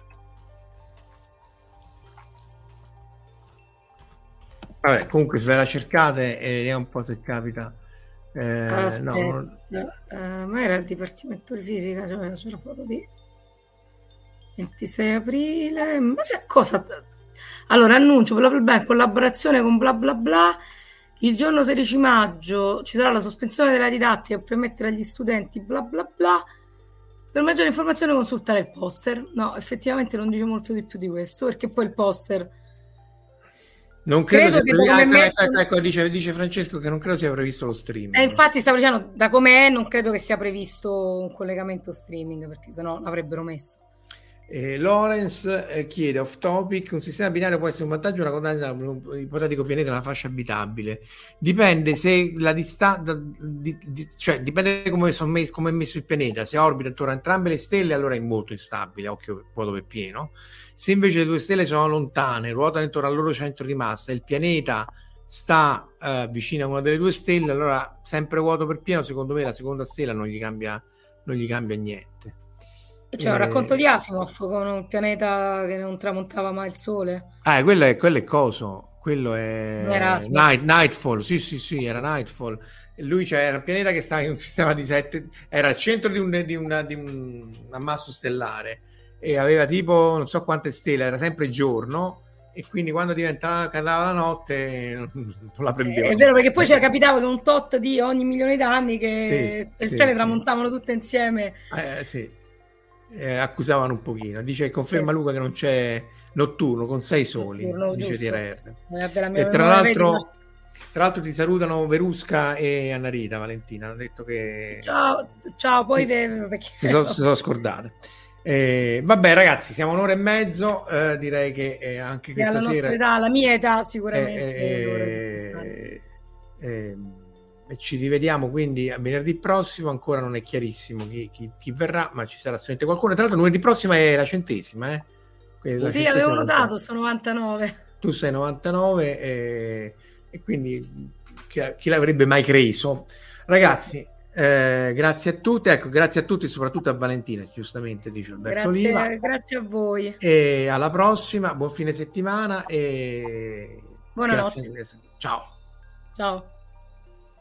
S1: Vabbè, comunque se ve la cercate e vediamo un po' se capita.
S2: Eh, Aspetta, no. uh, ma era il Dipartimento di Fisica, cioè c'è la foto di 26 aprile, ma se cosa? Allora, annuncio bla bla bla in collaborazione con bla bla bla. Il giorno 16 maggio ci sarà la sospensione della didattica per permettere agli studenti bla bla bla. Per maggiore informazione consultare il poster. No, effettivamente non dice molto di più di questo, perché poi il poster
S1: non credo, credo che ah, ecco, messo... ecco, ecco, dice, dice, Francesco che non credo sia previsto lo streaming.
S2: Eh, infatti stavo dicendo, da com'è non credo che sia previsto un collegamento streaming, perché sennò l'avrebbero messo.
S1: Eh, Lorenz eh, chiede off topic: un sistema binario può essere un vantaggio o una condanna un ipotetico pianeta una fascia abitabile? Dipende se la distanza, di, di, cioè dipende come, me, come, è messo il pianeta. Se orbita attorno a entrambe le stelle, allora è molto instabile, occhio vuoto per pieno. Se invece le due stelle sono lontane, ruotano intorno al loro centro di massa, il pianeta sta eh, vicino a una delle due stelle, allora sempre vuoto per pieno, secondo me la seconda stella non gli cambia, non gli cambia niente.
S2: C'è un eh, racconto di Asimov con un pianeta che non tramontava mai il sole.
S1: Ah, quello è, quello è coso, quello è Night, Nightfall, sì sì sì, era Nightfall. Lui cioè, era un pianeta che stava in un sistema di sette, era al centro di un, di una, di un ammasso stellare e aveva tipo non so quante stelle, era sempre giorno e quindi quando diventava la notte <laughs> non la prendeva.
S2: È vero perché poi ci <laughs> capitava che un tot di ogni milione d'anni che
S1: Sì,
S2: le
S1: sì,
S2: stelle
S1: sì.
S2: tramontavano tutte insieme.
S1: Eh, sì. Eh, accusavano un pochino. Dice conferma
S2: Sì.
S1: Luca che non c'è notturno con sei soli,
S2: Notturno,
S1: dice.
S2: Eh, mia
S1: E tra l'altro, tra l'altro ti salutano Verusca e Annarita Valentina. Hanno detto che
S2: Ciao, ciao, poi
S1: Sì.
S2: ve- perché
S1: si sono, sono scordate. Eh, vabbè, ragazzi, siamo un'ora e mezzo. eh, direi che eh, anche
S2: che alla
S1: questa
S2: nostra
S1: sera.
S2: età, la mia età
S1: eh,
S2: sicuramente.
S1: E ci rivediamo quindi a venerdì prossimo. Ancora non è chiarissimo chi, chi- chi verrà, ma ci sarà sicuramente qualcuno. Tra l'altro, lunedì prossimo è la centesima. Eh? Quindi la
S2: sì,
S1: centesima
S2: avevo notato, sono 99.
S1: Tu sei 99 e, e quindi chi, chi l'avrebbe mai creso? Ragazzi, eh, grazie a tutti. Ecco, grazie a tutti, soprattutto a Valentina, giustamente dice Alberto Oliva.
S2: Grazie, grazie a voi.
S1: E alla prossima, buon fine settimana e
S2: Buonanotte.
S1: Ciao.
S2: Ciao.